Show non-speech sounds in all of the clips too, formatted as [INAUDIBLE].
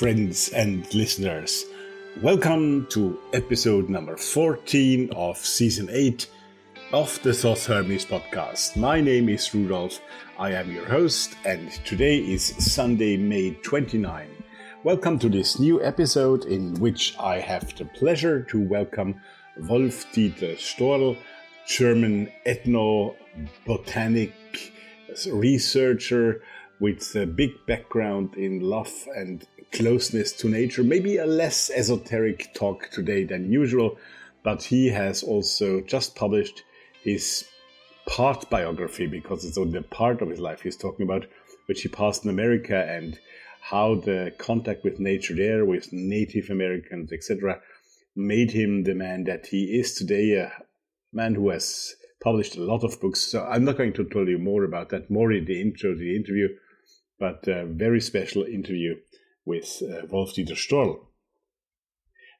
Friends and listeners. Welcome to episode number 14 of season 8 of the Thoth Hermes podcast. My name is Rudolf. I am your host, and today is Sunday, May 29. Welcome to this new episode in which I have the pleasure to welcome Wolf Dieter Storl, German ethnobotanic researcher with a big background in love and closeness to nature. Maybe a less esoteric talk today than usual, but he has also just published his part biography because it's only a part of his life he's talking about, which he passed in America and how the contact with nature there, with Native Americans, etc., made him the man that he is today, a man who has published a lot of books. So I'm not going to tell you more about that, more in the intro to the interview but a very special interview with uh, Wolf Dieter Storl.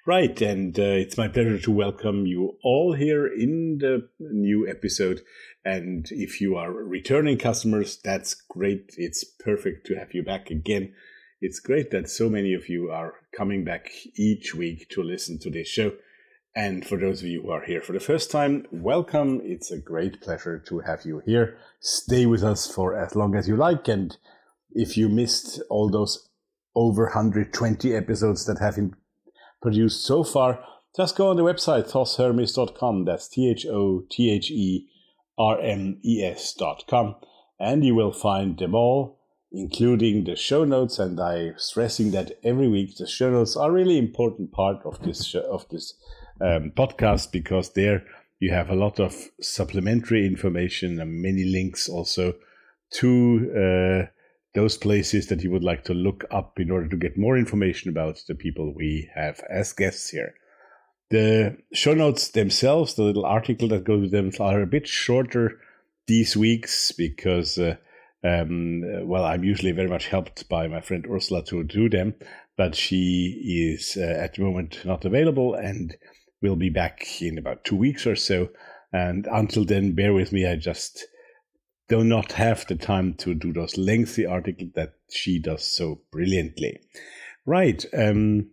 Right, and uh, it's my pleasure to welcome you all here in the new episode. And if you are returning customers, that's great. It's perfect to have you back again. It's great that so many of you are coming back each week to listen to this show. And for those of you who are here for the first time, welcome. It's a great pleasure to have you here. Stay with us for as long as you like and if you missed all those over 120 episodes that have been produced so far, just go on the website, thothermes.com. That's T H O T H E R M E S.com. And you will find them all, including the show notes. And I'm stressing that every week the show notes are really important part of this show, of this um, podcast because there you have a lot of supplementary information and many links also to uh, those places that you would like to look up in order to get more information about the people we have as guests here. The show notes themselves, the little article that goes with them, are a bit shorter these weeks because, uh, um, well, I'm usually very much helped by my friend Ursula to do them, but she is uh, at the moment not available and will be back in about two weeks or so. And until then, bear with me. I just do not have the time to do those lengthy articles that she does so brilliantly. Right. Um,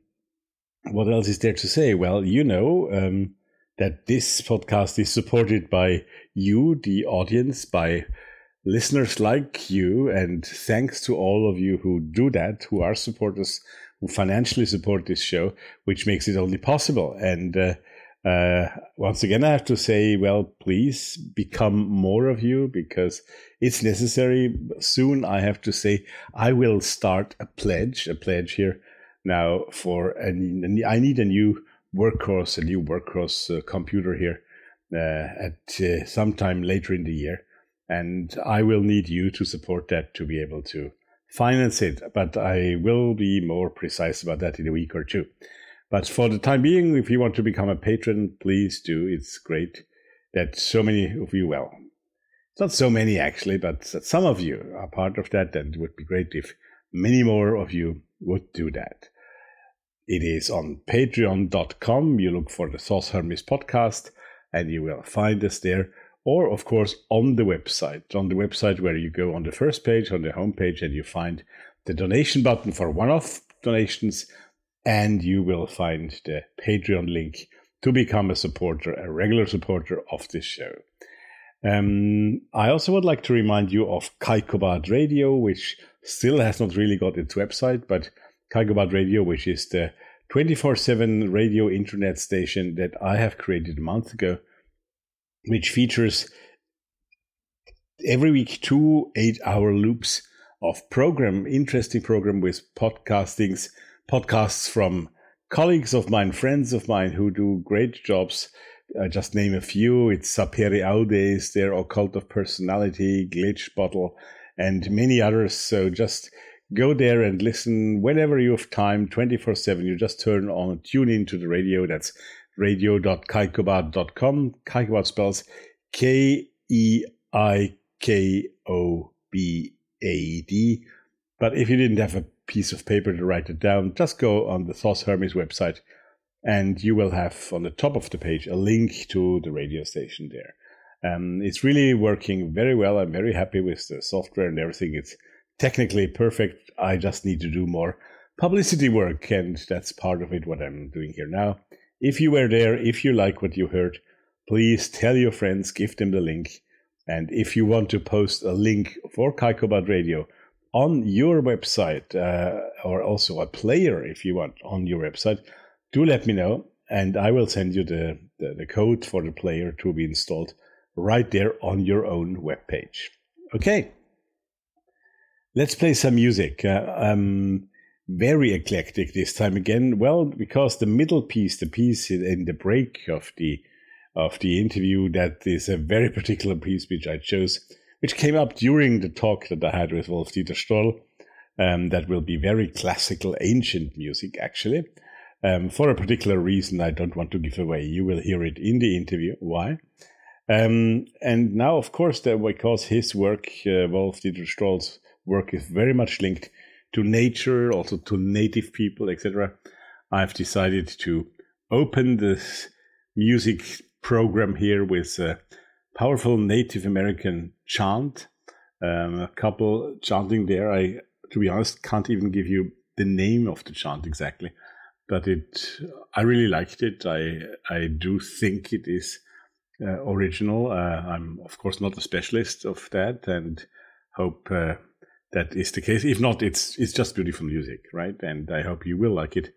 what else is there to say? Well, you know um, that this podcast is supported by you, the audience, by listeners like you. And thanks to all of you who do that, who are supporters, who financially support this show, which makes it only possible. And uh, uh, once again, I have to say, well, please become more of you because it's necessary. Soon, I have to say, I will start a pledge, a pledge here now for, and I need a new workhorse, a new workhorse uh, computer here uh, at uh, sometime later in the year. And I will need you to support that to be able to finance it. But I will be more precise about that in a week or two. But for the time being, if you want to become a patron, please do. It's great that so many of you, well, not so many actually, but some of you are part of that, and it would be great if many more of you would do that. It is on patreon.com. You look for the Thoth Hermes podcast, and you will find us there. Or, of course, on the website. On the website where you go on the first page, on the homepage, and you find the donation button for one off donations and you will find the Patreon link to become a supporter, a regular supporter of this show. Um, I also would like to remind you of Keikobad Radio, which still has not really got its website, but Keikobad Radio, which is the 24 7 radio internet station that I have created a month ago, which features every week two eight hour loops of program, interesting program with podcastings podcasts from colleagues of mine, friends of mine who do great jobs I just name a few. It's Sapere Audes, their Occult of Personality, Glitch Bottle, and many others. So just go there and listen whenever you have time, 24 7. You just turn on, tune into the radio. That's radio.keikobad.com. Keikobad spells K E I K O B A D. But if you didn't have a piece of paper to write it down, just go on the Thoth Hermes website and you will have on the top of the page a link to the radio station there. Um, it's really working very well. I'm very happy with the software and everything. It's technically perfect. I just need to do more publicity work, and that's part of it, what I'm doing here now. If you were there, if you like what you heard, please tell your friends, give them the link. And if you want to post a link for Keikobad Radio on your website, uh, or also a player if you want on your website, do let me know. And I will send you the, the, the code for the player to be installed right there on your own web page. Okay. Let's play some music. Uh, um, very eclectic this time again. Well, because the middle piece, the piece in the break of the of the interview, that is a very [LAUGHS] particular piece which I chose, which came up during the talk that I had with Wolf Dieter Storl. Um, that will be very classical, ancient music, actually. Um, for a particular reason, I don't want to give away. You will hear it in the interview. Why? Um, and now, of course, that because his work, uh, Wolf Dieter Storl's work, is very much linked to nature, also to native people, etc. I've decided to open this music program here with a powerful Native American chant. Um, a couple chanting there. I, to be honest, can't even give you the name of the chant exactly, but it. I really liked it. I I do think it is uh, original. Uh, I'm of course not a specialist of that, and hope uh, that is the case. If not, it's it's just beautiful music, right? And I hope you will like it.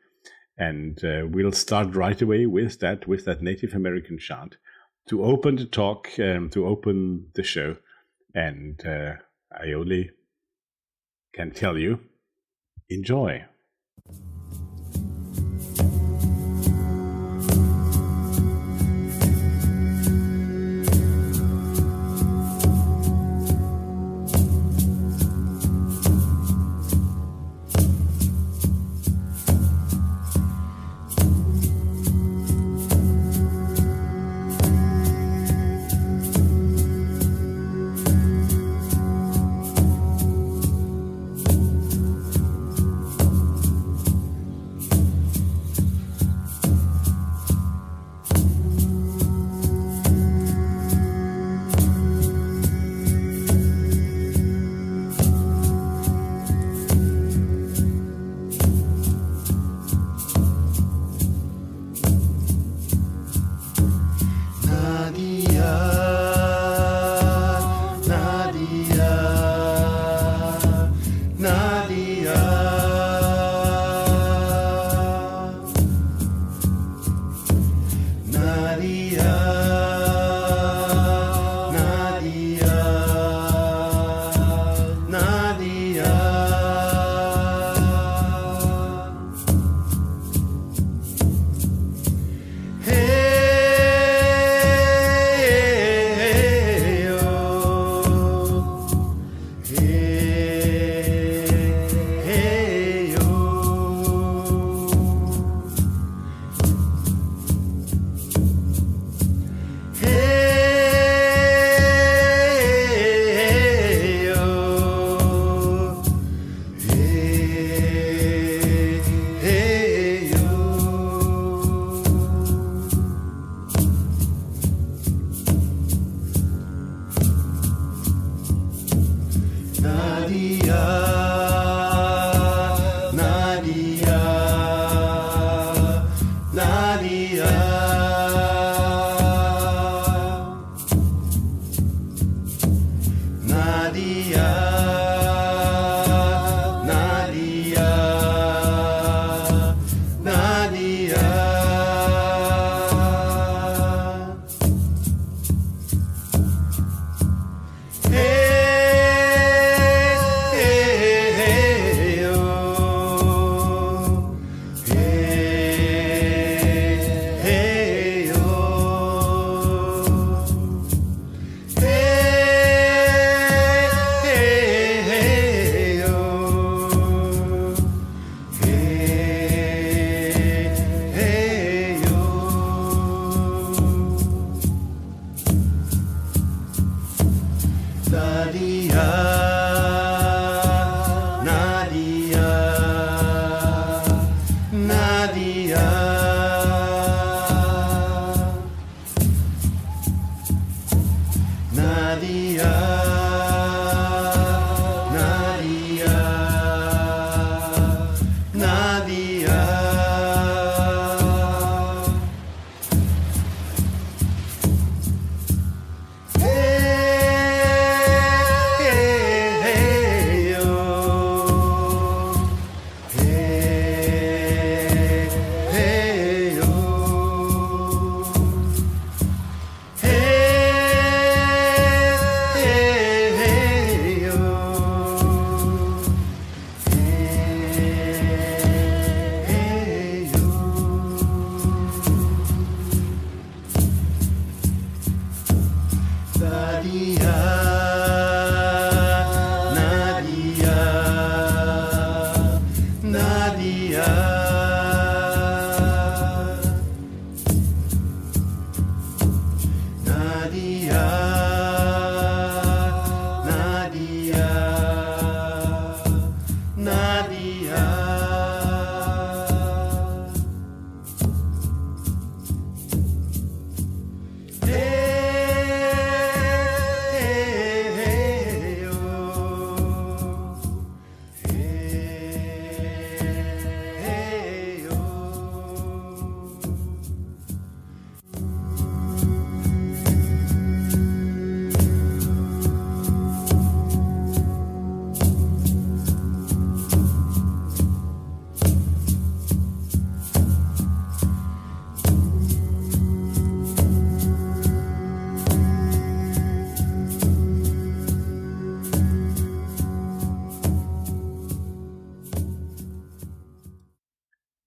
And uh, we'll start right away with that with that Native American chant to open the talk, um, to open the show. And uh, I only can tell you, enjoy.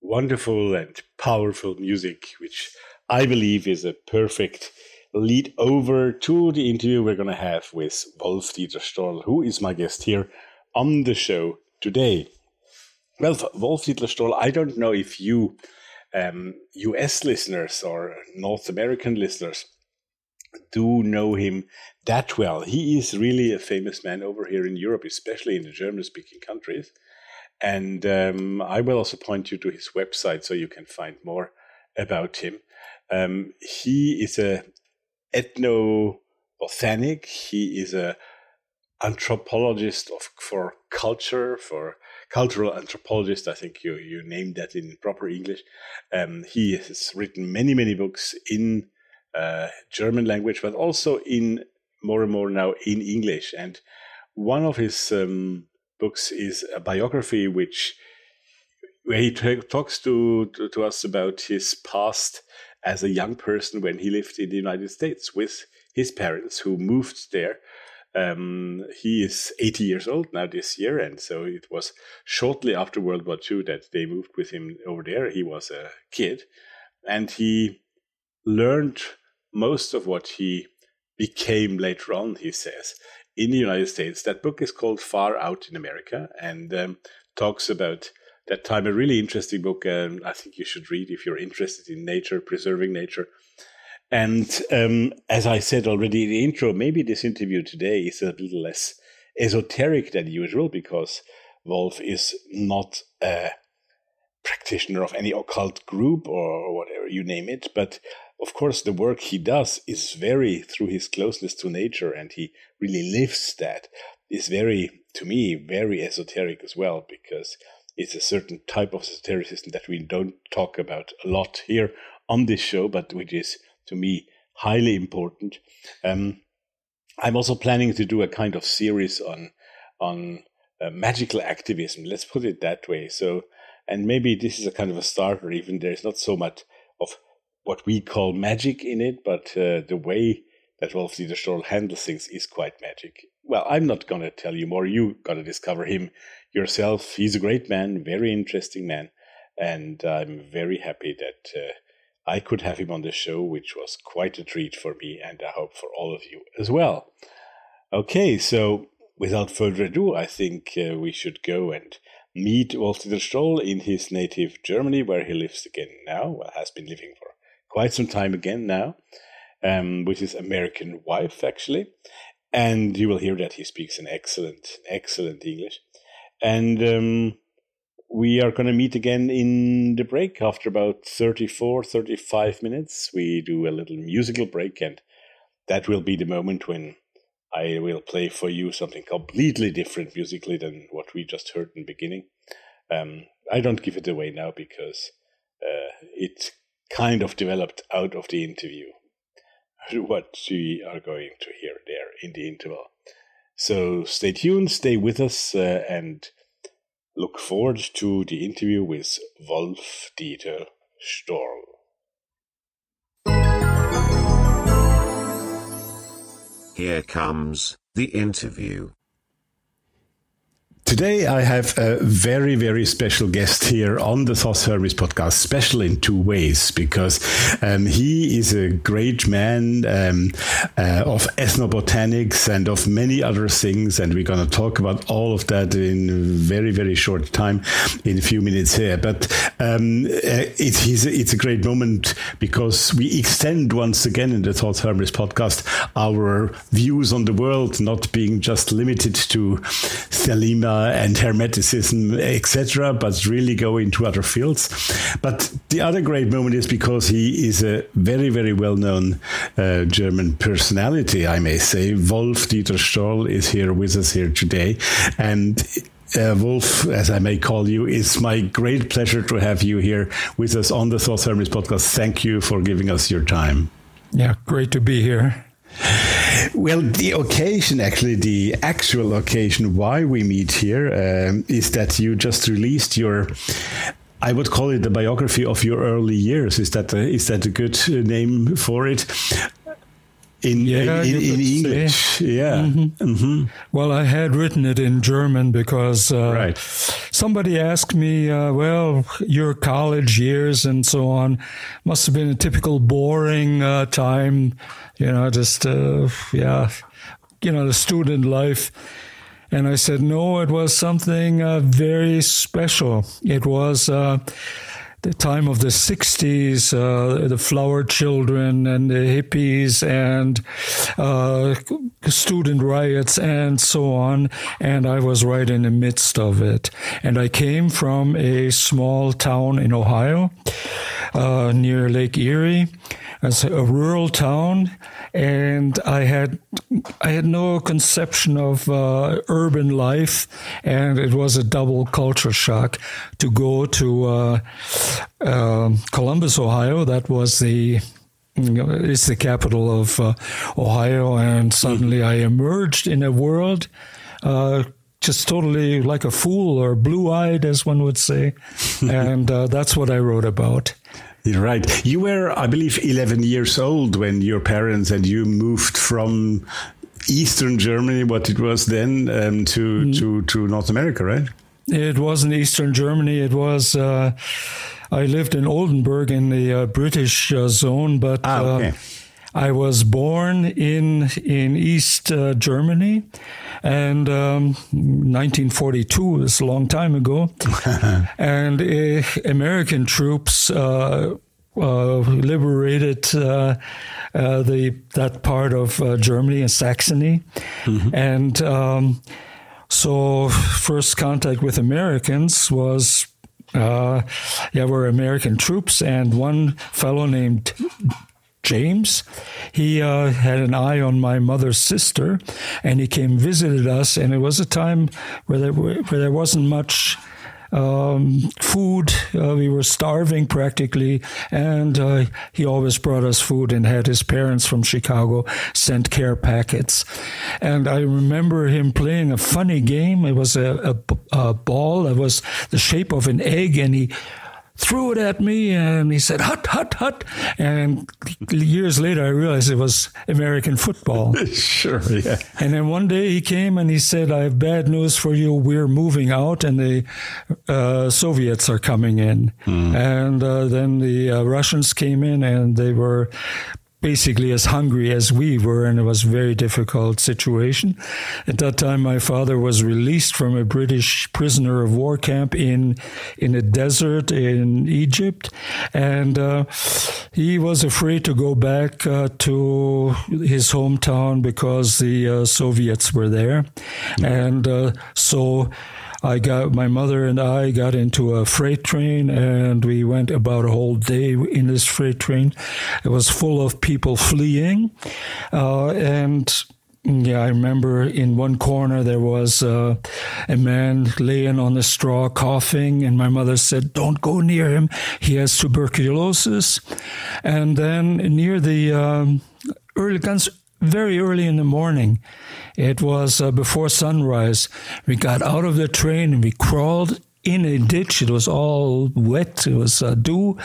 Wonderful and powerful music, which I believe is a perfect lead over to the interview we're going to have with Wolf Dieter Storl, who is my guest here on the show today. Well, Wolf Dieter Storl, I don't know if you um, US listeners or North American listeners do know him that well. He is really a famous man over here in Europe, especially in the German speaking countries. And um, I will also point you to his website so you can find more about him. Um, he is a ethnobotanic. He is a anthropologist of, for culture, for cultural anthropologist. I think you you named that in proper English. Um, he has written many many books in uh, German language, but also in more and more now in English. And one of his um, books is a biography which where he t- talks to, to, to us about his past as a young person when he lived in the United States with his parents who moved there. Um, he is 80 years old now this year, and so it was shortly after World War II that they moved with him over there. He was a kid, and he learned most of what he became later on, he says, in the United States. That book is called Far Out in America and um, talks about that time. A really interesting book. Um, I think you should read if you're interested in nature, preserving nature. And um, as I said already in the intro, maybe this interview today is a little less esoteric than usual because Wolf is not a practitioner of any occult group or whatever you name it, but of course, the work he does is very through his closeness to nature, and he really lives that. Is very, to me, very esoteric as well, because it's a certain type of esotericism that we don't talk about a lot here on this show, but which is, to me, highly important. Um, I'm also planning to do a kind of series on on uh, magical activism. Let's put it that way. So, and maybe this is a kind of a starter. Even there's not so much of what we call magic in it, but uh, the way that Wolf Dieter Storl handles things is quite magic. Well, I'm not going to tell you more. You got to discover him yourself. He's a great man, very interesting man, and I'm very happy that uh, I could have him on the show, which was quite a treat for me, and I hope for all of you as well. Okay, so without further ado, I think uh, we should go and meet Wolf Storl in his native Germany, where he lives again now, well, has been living for quite some time again now, um, with his American wife, actually. And you will hear that he speaks an excellent, excellent English. And um, we are going to meet again in the break after about 34, 35 minutes. We do a little musical break, and that will be the moment when I will play for you something completely different musically than what we just heard in the beginning. Um, I don't give it away now because uh, it kind of developed out of the interview. [LAUGHS] What we are going to hear there in the interval. So stay tuned, stay with us, uh, and look forward to the interview with Wolf Dieter Storl. Here comes the interview. Today, I have a very, very special guest here on the Thoth Hermes podcast, special in two ways, because um, he is a great man um, uh, of ethnobotanics and of many other things. And we're going to talk about all of that in very, very short time, in a few minutes here. But um, uh, it, it's, a great moment because we extend once again in the Thoth Hermes podcast our views on the world, not being just limited to Thelema and Hermeticism, etc., but really go into other fields. But the other great moment is because he is a very, very well known uh, German personality, I may say. Wolf Dieter Storl is here with us here today. And uh, Wolf, as I may call you, it's my great pleasure to have you here with us on the Thoth Hermes podcast. Thank you for giving us your time. Yeah, great to be here. Well, the occasion, actually, the actual occasion why we meet here um, is that you just released your. I would call it the biography of your early years. Is that a, is that a good name for it? in yeah, in, in, English. Say. Yeah. Mm-hmm. Mm-hmm. Well, I had written it in German because uh, right. somebody asked me, uh, "Well, your college years and so on must have been a typical boring uh, time, you know, just uh, yeah, you know, the student life." And I said, "No, it was something uh, very special. It was." Uh, the time of the 60s, uh, the flower children and the hippies and uh, student riots and so on. And I was right in the midst of it. And I came from a small town in Ohio uh, near Lake Erie as a rural town and I had I had no conception of uh, urban life, and it was a double culture shock to go to uh, Columbus, Ohio. That was the it's the capital of uh, Ohio, and suddenly mm-hmm. I emerged in a world uh, just totally like a fool or blue eyed, as one would say. [LAUGHS] and uh, that's what I wrote about. Right. You were, I believe, 11 years old when your parents and you moved from Eastern Germany, what it was then, um, to, mm. to, to North America, right? It wasn't Eastern Germany. It was, uh, I lived in Oldenburg in the uh, British uh, zone, but ah, okay. Uh, I was born in in East uh, Germany, and um, 1942 is a long time ago, [LAUGHS] and uh, American troops. Uh, uh liberated uh, uh, the that part of Germany and Saxony, mm-hmm. and um, so first contact with Americans was uh, yeah, were American troops, and one fellow named James. He uh, had an eye on my mother's sister, and he came visited us. And it was a time where there where there wasn't much um, food. Uh, we were starving practically, and uh, he always brought us food and had his parents from Chicago send care packets. And I remember him playing a funny game. It was a, a, a ball that was the shape of an egg, and he threw it at me and he said, hut, hut, hut. And years later, I realized it was American football. [LAUGHS] sure, yeah. And then one day he came and he said, I have bad news for you. We're moving out and the uh, Soviets are coming in. Mm. And uh, then the uh, Russians came in and they were basically as hungry as we were, and it was a very difficult situation. At that time, my father was released from a British prisoner of war camp in in a desert in Egypt, and uh, he was afraid to go back uh, to his hometown because the uh, Soviets were there, and uh, so. I got my mother and I got into a freight train and we went about a whole day in this freight train. It was full of people fleeing, uh, and yeah, I remember in one corner there was uh, a man laying on the straw coughing, and my mother said, Don't go near him. He has tuberculosis. And then near the um, early, very early in the morning, it was uh, before sunrise. We got out of the train and we crawled in a ditch. It was all wet. It was uh, dew.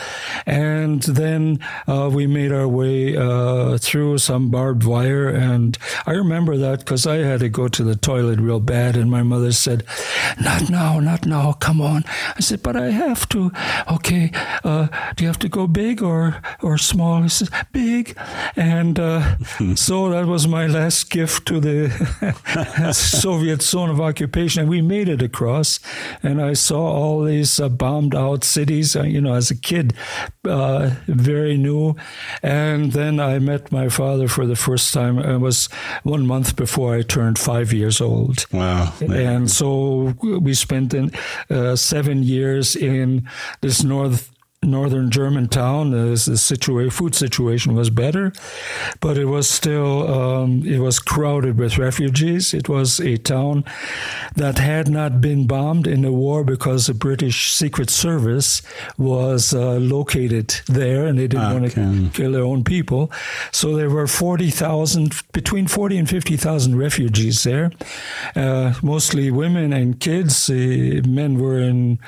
And then uh, we made our way uh, through some barbed wire. And I remember that because I had to go to the toilet real bad. And my mother said, Not now, not now. Come on. I said, But I have to. Okay. Uh, do you have to go big or, or small? He says, Big. And uh, [LAUGHS] so that was my last gift to the [LAUGHS] Soviet zone of occupation. And we made it across. And I saw all these uh, bombed out cities, uh, you know, as a kid, uh, very new. And then I met my father for the first time. It was one month before I turned five years old. Wow. And so we spent in, uh, seven years in this north northern German town. The, the situa- food situation was better, but it was still um, it was crowded with refugees. It was a town that had not been bombed in the war because the British Secret Service was uh, located there, and they didn't okay. want to kill their own people. So there were forty thousand, between forty and fifty thousand refugees there, uh, mostly women and kids. Uh, men were in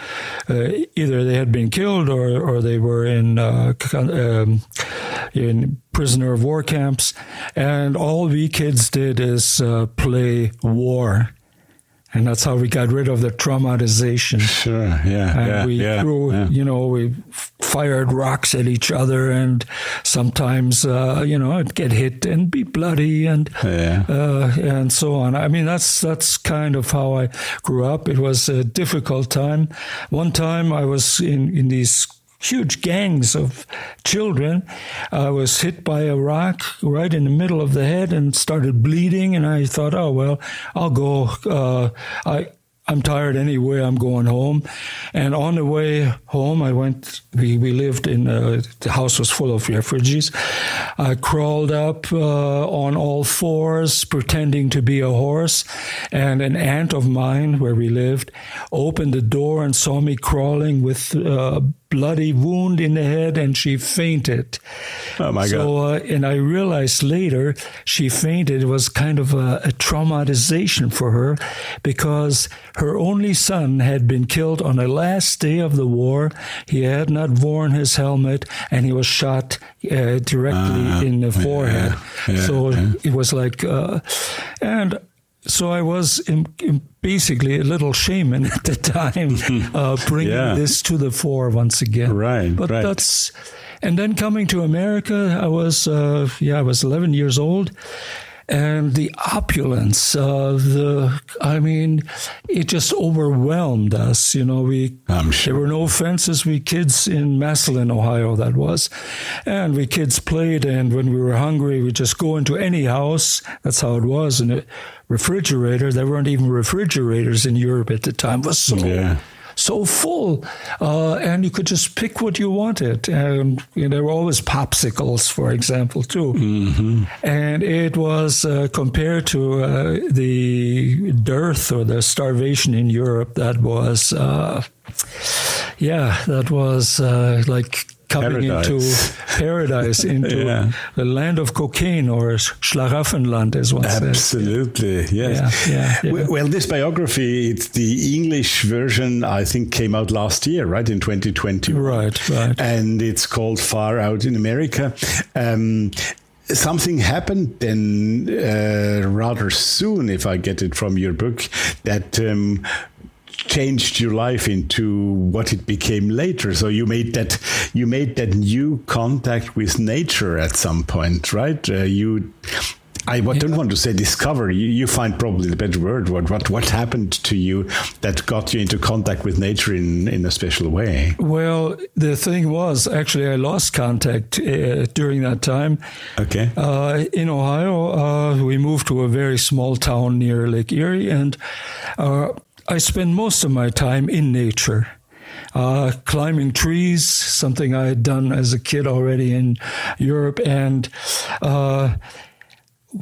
uh, either they had been killed or or they were in uh, um, in prisoner of war camps, and all we kids did is uh, play war. And that's how we got rid of the traumatization. Sure, yeah. And yeah, we yeah, threw, yeah. you know, we fired rocks at each other, and sometimes, uh, you know, it'd get hit and be bloody, and yeah. uh, and so on. I mean, that's that's kind of how I grew up. It was a difficult time. One time, I was in in these huge gangs of children. I was hit by a rock right in the middle of the head and started bleeding. And I thought, oh, well, I'll go. Uh, I, I'm tired anyway. I'm going home. And on the way home, I went, we, we lived in, uh, the house was full of refugees. I crawled up uh, on all fours, pretending to be a horse. And an aunt of mine, where we lived, opened the door and saw me crawling with uh, bloody wound in the head and she fainted. Oh my so, God. Uh, and I realized later she fainted. It was kind of a, a, traumatization for her because her only son had been killed on the last day of the war. He had not worn his helmet and he was shot uh, directly uh, in the forehead. Yeah, yeah, so yeah. it was like, uh, and so I was in, in basically a little shaman [LAUGHS] at the time, [LAUGHS] uh, bringing yeah. this to the fore once again. Right, but right. that's, and then coming to America, I was, uh, yeah, I was 11 years old, and the opulence, uh, the, I mean, it just overwhelmed us. You know, we, sure. there were no fences. We kids in Massillon, Ohio, that was, and we kids played. And when we were hungry, we just go into any house. That's how it was. And a refrigerator, there weren't even refrigerators in Europe at the time. It was so yeah so full, uh, and you could just pick what you wanted. And you know, there were always popsicles, for example, too. Mm-hmm. And it was uh, compared to uh, the dearth or the starvation in Europe. That was, uh, yeah, that was uh, like coming [LAUGHS] paradise. into paradise, [LAUGHS] into yeah. the land of Cockaigne or Schlaraffenland, as one Absolutely, says. Absolutely, yes. Yeah, yeah, yeah. Well, this biography, it's the English version, I think, came out last year, right, in 2020. Right, right. And it's called Far Out in America. Um, something happened then uh, rather soon, if I get it from your book, that um, changed your life into what it became later. So you made that you made that new contact with nature at some point, right? Uh, you. I don't want to say discover. You, you, find probably the better word. What, what what happened to you that got you into contact with nature in, in a special way? Well, the thing was actually I lost contact uh, during that time. Okay. Uh, in Ohio, uh, we moved to a very small town near Lake Erie, and uh, I spend most of my time in nature. Uh, climbing trees, something I had done as a kid already in Europe. And uh,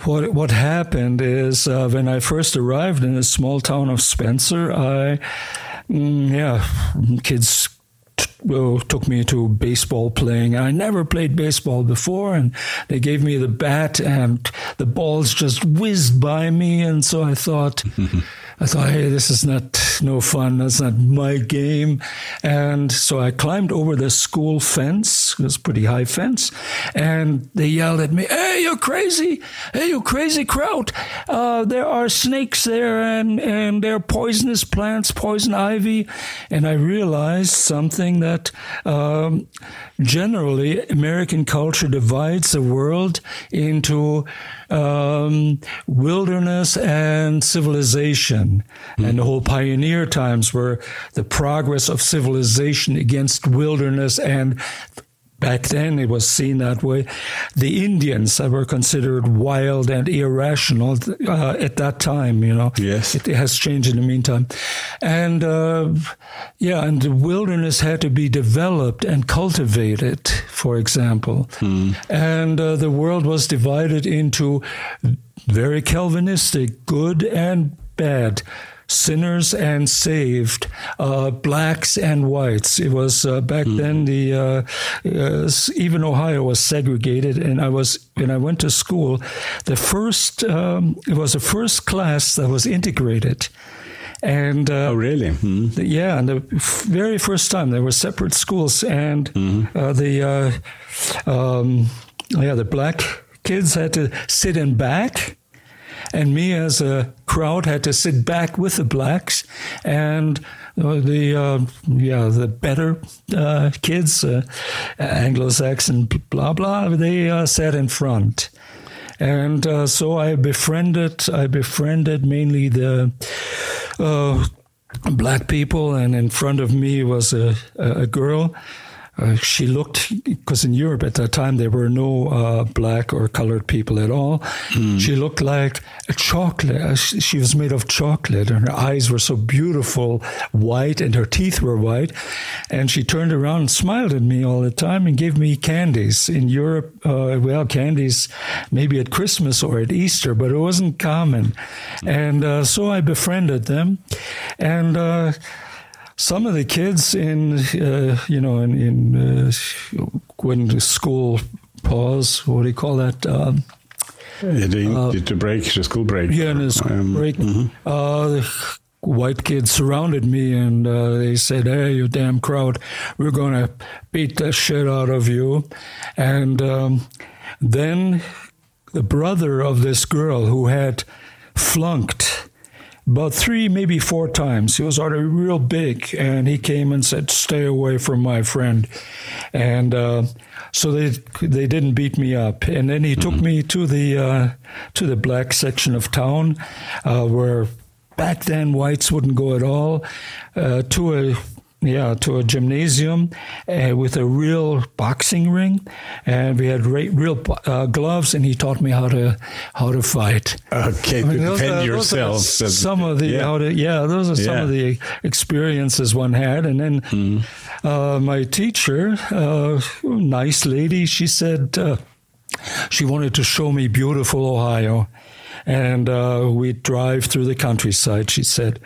what what happened is uh, when I first arrived in a small town of Spencer, I mm, yeah, kids well, took me to baseball playing. I never played baseball before, and they gave me the bat, and the balls just whizzed by me. And so I thought, [LAUGHS] I thought, hey, this is not no fun. That's not my game. And so I climbed over the school fence. It was a pretty high fence. And they yelled at me, hey, you're crazy. Hey, you crazy Kraut. Uh, there are snakes there and, and there are poisonous plants, poison ivy. And I realized something that um, generally American culture divides the world into um, wilderness and civilization. Mm. And the whole pioneer times were the progress of civilization against wilderness and Back then, it was seen that way. The Indians were considered wild and irrational uh, at that time. You know, yes, it, it has changed in the meantime, and uh, yeah, and the wilderness had to be developed and cultivated. For example, hmm. and uh, the world was divided into very Calvinistic, good and bad sinners and saved, uh, blacks and whites. It was uh, back mm. then the uh, uh, even Ohio was segregated, and I was when I went to school, the first um, it was the first class that was integrated. And uh, oh, really? Mm. The, yeah, and the very first time there were separate schools, and uh, the uh, um, yeah the black kids had to sit in back, and me as a Kraut had to sit back with the blacks and uh, the uh, yeah the better uh, kids uh, Anglo-Saxon blah blah they uh, sat in front. And uh, so I befriended I befriended mainly the black people and in front of me was a, a girl uh, she looked, because in Europe at that time there were no uh, black or colored people at all. Mm. She looked like a chocolate. Uh, she, she, was made of chocolate, and her eyes were so beautiful, white, and her teeth were white. And she turned around and smiled at me all the time and gave me candies. In Europe, uh, well, candies maybe at Christmas or at Easter, but it wasn't common. Mm. And uh, so I befriended them. And some of the kids in uh, you know in, in uh, when the school pause what do you call that um, yeah, the, uh, the break the school break. Yeah the school um, break. mm-hmm. uh, white kids surrounded me and uh, they said hey you damn Kraut we're going to beat the shit out of you. And um, then the brother of this girl who had flunked about three, maybe four times. He was already real big, and he came and said, "Stay away from my friend," and uh, so they they didn't beat me up. And then he mm-hmm. took me to the uh, to the black section of town, uh, where back then whites wouldn't go at all, uh, to a yeah, to a gymnasium uh, with a real boxing ring, and we had re- real uh, gloves, and he taught me how to how to fight. Okay, I mean, defend are, yourself. some of the yeah. how to yeah, those are some yeah. of the experiences one had, and then mm. uh, my teacher, uh, nice lady, she said uh, she wanted to show me beautiful Ohio, and uh, we'd drive through the countryside. She said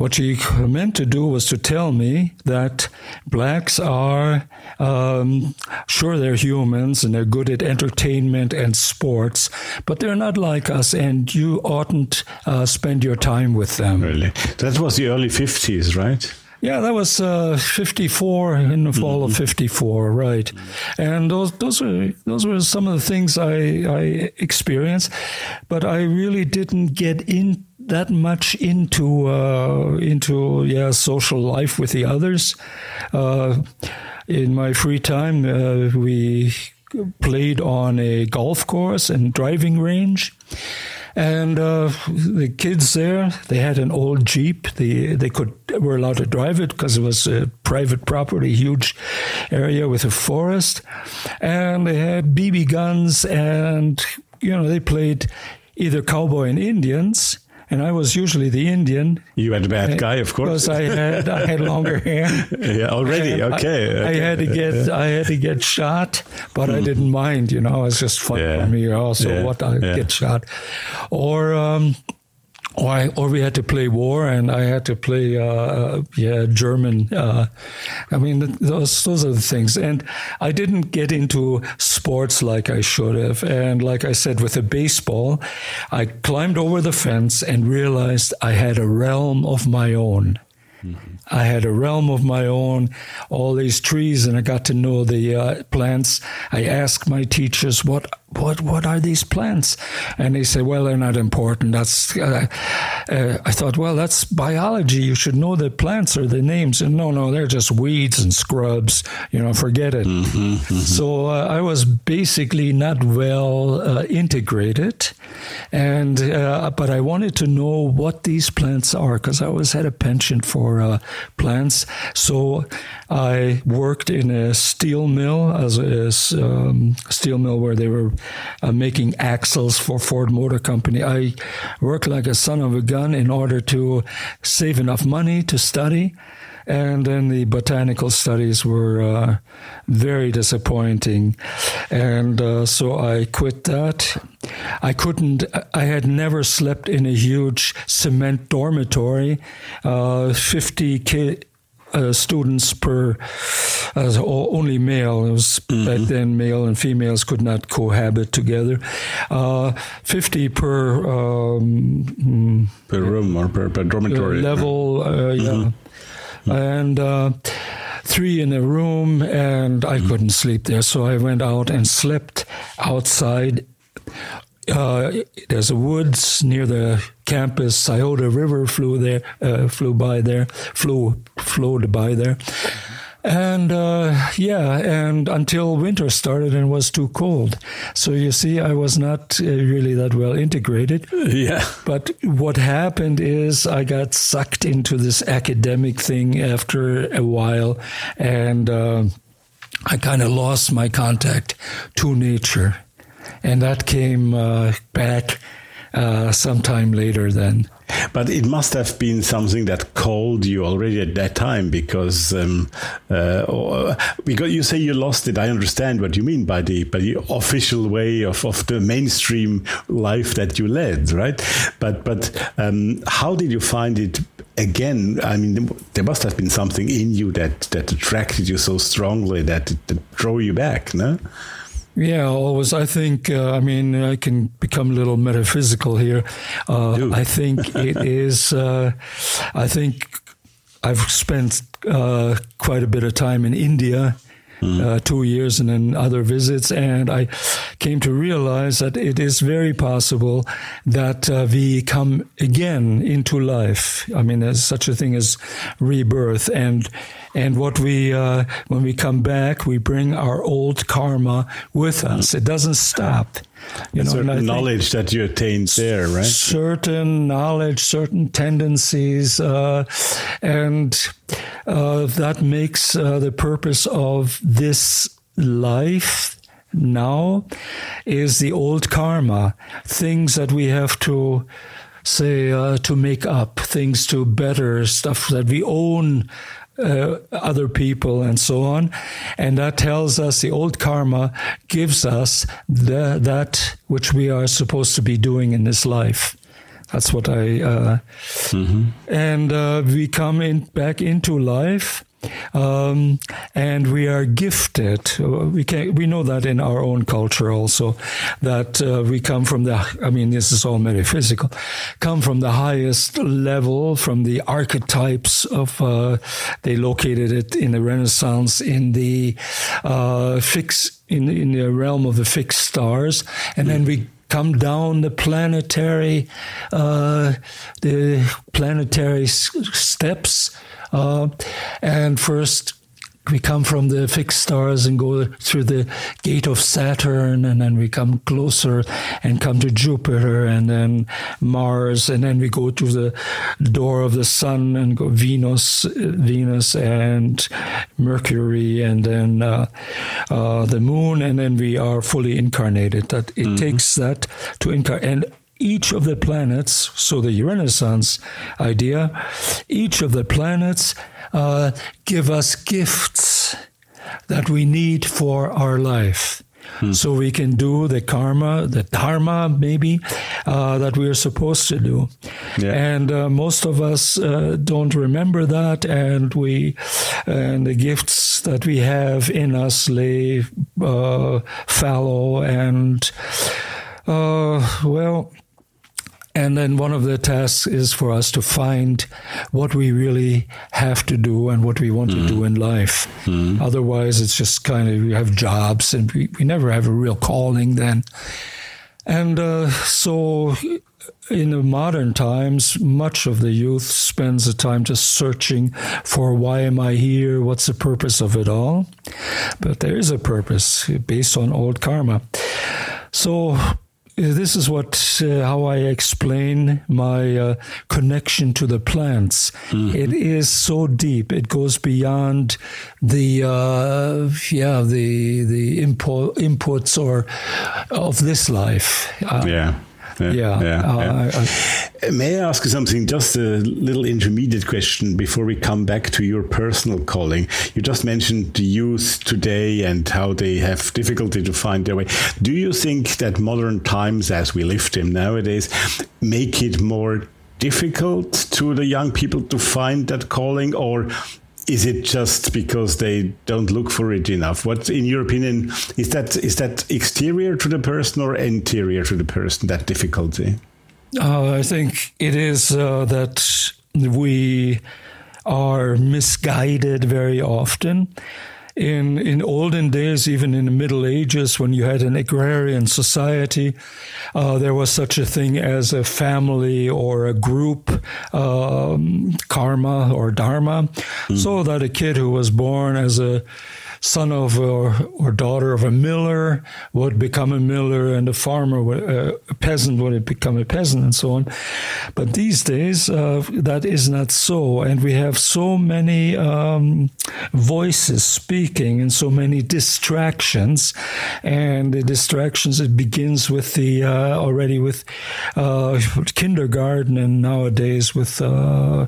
what she meant to do was to tell me that blacks are, um, sure, they're humans and they're good at entertainment and sports, but they're not like us, and you oughtn't uh, spend your time with them. Really? That was the early 50s, right? Yeah, that was uh, 54 in the fall mm-hmm. of 54, right? And those those were those were some of the things I I experienced, but I really didn't get in that much into uh, into yeah social life with the others. Uh, in my free time, uh, we played on a golf course and driving range. And uh, the kids there, they had an old Jeep. They they could were allowed to drive it because it was a private property, huge area with a forest, and they had BB guns, and you know they played either cowboy and Indians, and I was usually the Indian. You had a bad guy, of course, because I had I had longer [LAUGHS] hair. yeah, already okay, I, okay. I, had to get yeah. I had to get shot, but mm. I didn't mind. You know, it was just fun yeah. for me. Also, yeah. what I get shot, or. Um, or, I, or we had to play war, and I had to play, uh, yeah, German. Uh, I mean, those those are the things. And I didn't get into sports like I should have. And like I said, with the baseball, I climbed over the fence and realized I had a realm of my own. Mm-hmm. I had a realm of my own, all these trees, and I got to know the uh, plants. I asked my teachers, "What, what, what are these plants?" And they said, "Well, they're not important." That's. Uh, uh, I thought, well, that's biology. You should know the plants or the names. And no, no, they're just weeds and scrubs. You know, forget it. Mm-hmm, mm-hmm. So uh, I was basically not well uh, integrated, and uh, but I wanted to know what these plants are because I always had a penchant for plants. So I worked in a steel mill as a um, steel mill where they were uh, making axles for Ford Motor Company. I worked like a son of a gun in order to save enough money to study. And then the botanical studies were uh, very disappointing. And uh, so I quit that. I couldn't, I had never slept in a huge cement dormitory, uh, 50 ki- uh, students per as only male. It was mm-hmm. back then male and females could not cohabit together. Uh, Fifty per um, per room or per, per dormitory level. Uh, mm-hmm. Yeah and uh, three in a room, and I mm-hmm. couldn't sleep there. So I went out and slept outside. Uh, there's a woods near the campus. Scioto River flew there, uh, flew by there, flew flowed by there. And uh, yeah, and until winter started and was too cold. So you see, I was not uh, really that well integrated. Yeah. But what happened is I got sucked into this academic thing after a while, and uh, I kind of lost my contact to nature. And that came uh, back uh, sometime later then. But it must have been something that called you already at that time because um, uh, because you say you lost it. I understand what you mean by the by the official way of, of the mainstream life that you led, right? But but um, how did you find it again? I mean, there must have been something in you that that attracted you so strongly that it, that drove you back, no? Yeah, always. I think, uh, I mean, I can become a little metaphysical here. Uh, I think it [LAUGHS] is, uh, I think I've spent uh, quite a bit of time in India mm. uh, two years and then other visits. And I came to realize that it is very possible that uh, we come again into life. I mean, there's such a thing as rebirth. And and what we uh, when we come back, we bring our old karma with us. It doesn't stop. You know, certain knowledge that you attained there, right? Certain knowledge, certain tendencies, uh, and uh, that makes uh, the purpose of this life now is the old karma, things that we have to say uh, to make up, things to better, stuff that we own uh, other people and so on. And that tells us the old karma gives us the, that which we are supposed to be doing in this life. That's what I, uh, mm-hmm. and uh, we come in back into life um, and we are gifted. We can we know that in our own culture also that uh, we come from the. I mean, this is all metaphysical. Come from the highest level, from the archetypes of. Uh, they located it in the Renaissance in the uh, fix in in the realm of the fixed stars, and then we come down the planetary uh, the planetary steps uh, and first, we come from the fixed stars and go through the gate of Saturn, and then we come closer and come to Jupiter, and then Mars, and then we go to the door of the Sun and go Venus, Venus and Mercury, and then uh, uh, the Moon, and then we are fully incarnated. That it mm-hmm. takes that to incarnate, and each of the planets, so the Renaissance idea, each of the planets uh, give us gifts that we need for our life. mm. so we can do the karma, the dharma, maybe uh, that we are supposed to do. Yeah. And uh, most of us uh, don't remember that, and we and the gifts that we have in us lay uh, fallow and uh, well and then one of the tasks is for us to find what we really have to do and what we want mm. to do mm-hmm. in life. Mm. Otherwise, it's just kind of we have jobs and we, we never have a real calling then. And uh, so, in the modern times, much of the youth spends the time just searching for why am I here? What's the purpose of it all? But there is a purpose based on old karma. So, this is what uh, how I explain my uh, connection to the plants. Mm-hmm. It is so deep; it goes beyond the uh, yeah the the input inputs or of this life. Uh, yeah. Yeah. yeah. yeah, uh, I, I, May I ask you something? Just a little intermediate question before we come back to your personal calling. You just mentioned the youth today and how they have difficulty to find their way. Do you think that modern times, as we live them nowadays, make it more difficult to the young people to find that calling, or is it just because they don't look for it enough? What, in your opinion, is that is that exterior to the person or interior to the person? That difficulty. Uh, I think it is uh, that we are misguided very often in in olden days, even in the Middle Ages, when you had an agrarian society, uh, there was such a thing as a family or a group um, karma or dharma, mm. so that a kid who was born as a son of or, or daughter of a miller would become a miller, and a farmer, would, uh, a peasant would become a peasant, and so on. But these days, uh, that is not so, and we have so many um, voices speaking and so many distractions, and the distractions it begins with the uh, already with uh, kindergarten and nowadays with uh,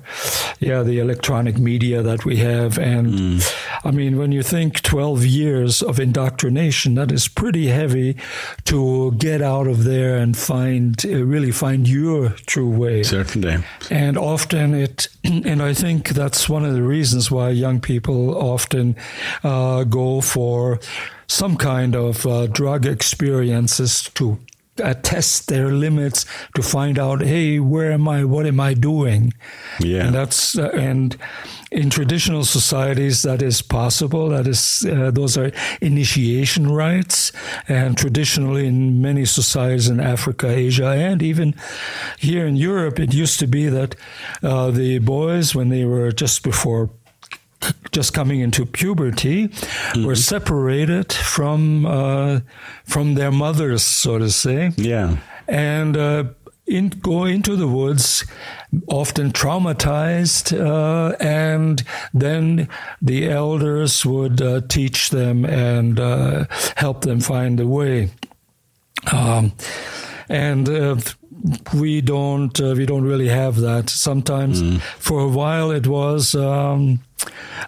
yeah the electronic media that we have, and mm. I mean when you think 12 years of indoctrination, that is pretty heavy to get out of there and find, uh, really find your true way. Certainly. And often it, [CLEARS THROAT] and I think that's one of the reasons why young people often uh, go for some kind of uh, drug experiences to uh, test their limits to find out, hey, where am I? What am I doing? Yeah, and that's uh, and in traditional societies that is possible. That is, uh, those are initiation rites, and traditionally in many societies in Africa, Asia, and even here in Europe, it used to be that uh, the boys, when they were just before just coming into puberty mm-hmm. were separated from uh, from their mothers, so to say. Yeah, and uh, in, go into the woods, often traumatized, uh, and then the elders would uh, teach them and uh, help them find the way. Um, and uh, we don't uh, we don't really have that. Sometimes, mm. for a while, it was. Um,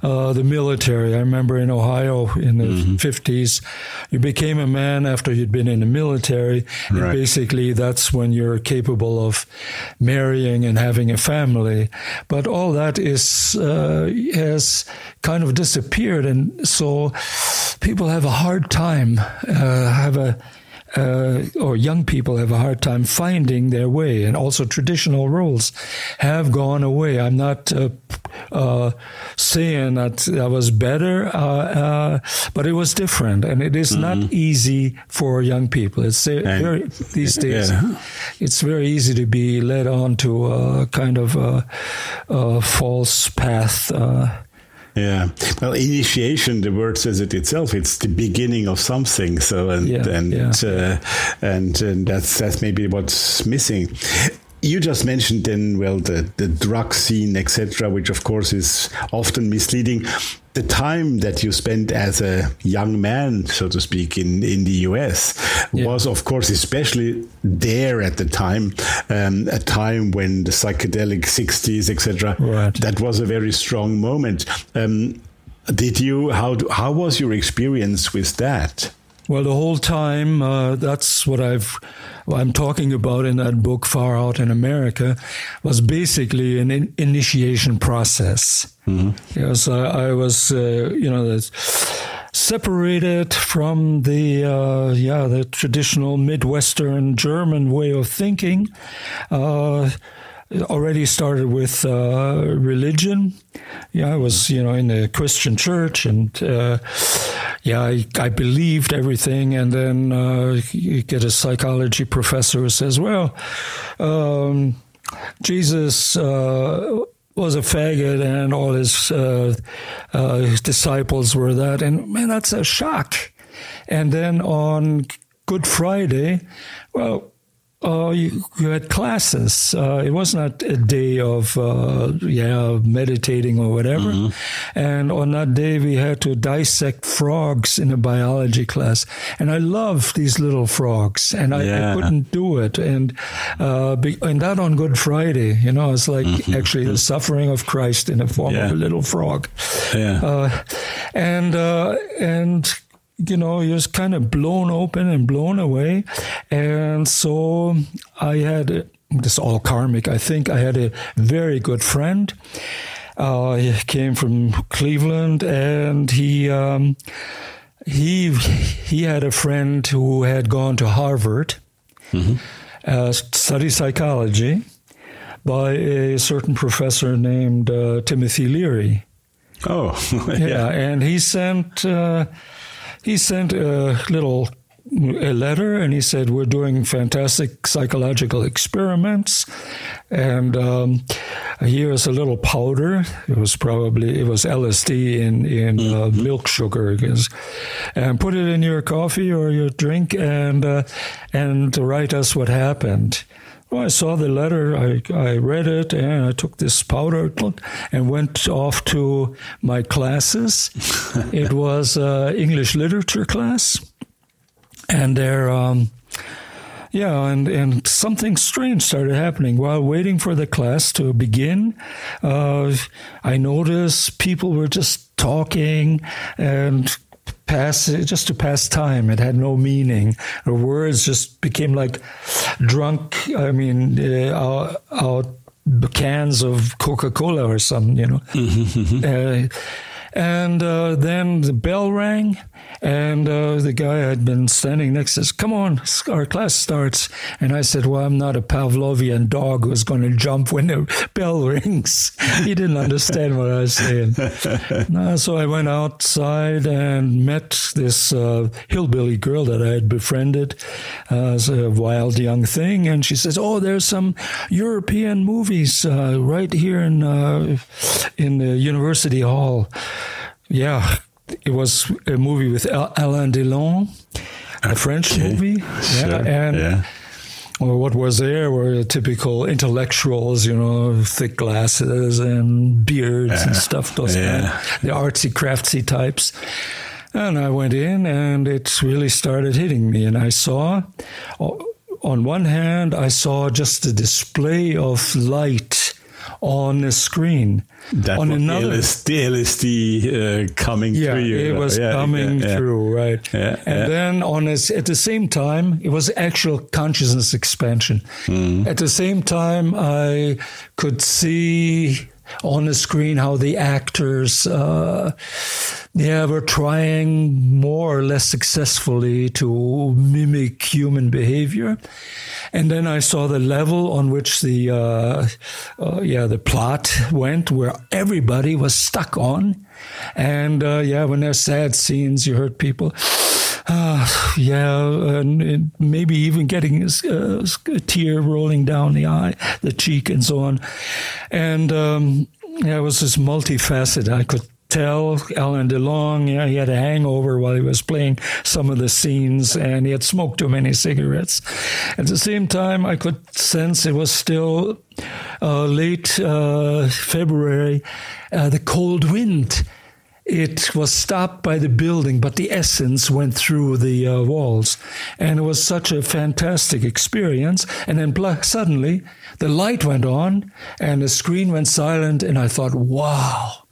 uh, the military. I remember in Ohio in the mm-hmm. 50s, you became a man after you'd been in the military. Right. And basically, that's when you're capable of marrying and having a family. But all that is uh, has kind of disappeared. And so people have a hard time, uh, have a uh, or young people have a hard time finding their way, and also traditional roles have gone away. I'm not uh, uh, saying that that was better, uh, uh, but it was different, and it is mm-hmm. not easy for young people. It's very, these days. Yeah. It's very easy to be led on to a kind of a, a false path. Yeah. Well, initiation, the word says it itself. It's the beginning of something. So, and, yeah, and, yeah. Uh, and, and that's, that's maybe what's missing. You just mentioned then, well, the, the drug scene, etc., which of course is often misleading the time that you spent as a young man, so to speak, in, in the US yeah. was, of course, especially there at the time, um, a time when the psychedelic 60s, etc., right. that was a very strong moment. Um, did you, how, how was your experience with that? Well, the whole time, uh, that's what I've, I'm talking about in that book, Far Out in America, was basically an in- initiation process. Mm-hmm. Yes, I, I was, uh, you know, separated from the, uh, yeah, the traditional Midwestern German way of thinking. Already started with uh, religion. Yeah, I was, you know, in a Christian church, and uh, yeah, I, I, believed everything. And then uh, you get a psychology professor who says, "Well, um, Jesus." Uh, was a faggot, and all his, uh, uh, his disciples were that, and man, that's a shock. And then on Good Friday, well, uh, you, you, had classes. Uh, it was not a day of uh, yeah meditating or whatever. Mm-hmm. And on that day, we had to dissect frogs in a biology class. And I love these little frogs, and I, yeah. I couldn't do it. And uh, be, and that on Good Friday, you know, it's like mm-hmm. actually the suffering of Christ in the form yeah. of a little frog. Yeah. Uh, and uh, and you know, just kind of blown open and blown away. And so I had this all karmic. I think I had a very good friend. Uh, he came from Cleveland, and he um, he he had a friend who had gone to Harvard, mm-hmm. uh, study psychology, by a certain professor named uh, Timothy Leary. Oh, [LAUGHS] yeah. yeah. and he sent uh, he sent a little a letter and he said we're doing fantastic psychological experiments and um, here's a little powder. It was probably it was lsd in in uh, mm-hmm. milk sugar and put it in your coffee or your drink and uh, and write us what happened well, I saw the letter, I, I read it, and I took this powder and went off to my classes. [LAUGHS] it was uh, English literature class, and there, um, yeah, and, and something strange started happening while waiting for the class to begin. Uh, I noticed people were just talking and pass just to pass time. It had no meaning. The words just became like drunk. I mean, uh, our, our cans of Coca Cola or something, you know. Mm-hmm, mm-hmm. Uh, and uh, then the bell rang, and uh, the guy I'd been standing next to us, come on, our class starts. And I said, well, I'm not a Pavlovian dog who's going to jump when the [LAUGHS] bell rings. he didn't understand what I was saying. [LAUGHS] uh, so I went outside and met this uh, hillbilly girl that I had befriended uh, as a wild young thing. And she says, oh, there's some European movies uh, right here in, in the University Hall. Yeah, it was a movie with Alain Delon, a French okay. movie. Yeah, sure. and yeah. well, what was there were typical intellectuals, you know, thick glasses and beards yeah. and stuff. Those yeah. kind, the artsy craftsy types. And I went in, and it really started hitting me. And I saw, on one hand, I saw just a display of light on the screen that on another LSD, uh, coming yeah, through you. It was yeah, coming yeah, through, right? and then on his, at the same time, it was actual consciousness expansion. Mm. At the same time, I could see on the screen how the actors uh, yeah were trying more or less successfully to mimic human behavior and then I saw the level on which the uh, uh, yeah the plot went, where everybody was stuck on, and uh, yeah, when there's sad scenes, you heard people. Uh, yeah, and maybe even getting a, a, tear rolling down the eye, the cheek, and so on. And um, yeah, it was this multifaceted. I could tell Alain Delon, you know, he had a hangover while he was playing some of the scenes and he had smoked too many cigarettes. At the same time, I could sense it was still uh, late uh, February, uh, the cold wind. It was stopped by the building, but the essence went through the uh, walls. And it was such a fantastic experience. And then suddenly, the light went on and the screen went silent, and I thought, wow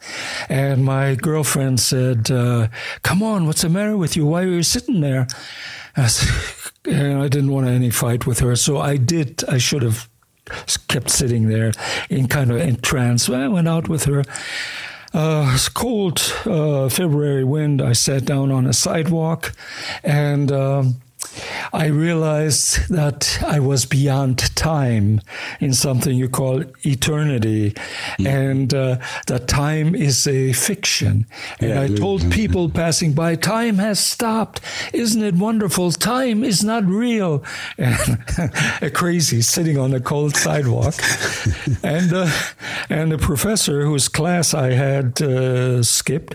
And my girlfriend said, uh, Come on, what's the matter with you? Why are you sitting there? I [LAUGHS] and I didn't want any fight with her. So I did, I should have kept sitting there in kind of in trance. I went out with her. Uh, cold uh, February wind. I sat down on a sidewalk and. Um, I realized that I was beyond time in something you call eternity, mm. and uh, that time is a fiction. And yeah, I told people passing by, time has stopped. Isn't it wonderful? Time is not real. [LAUGHS] And a crazy sitting on a cold sidewalk. [LAUGHS] and, uh, and the professor whose class I had uh, skipped,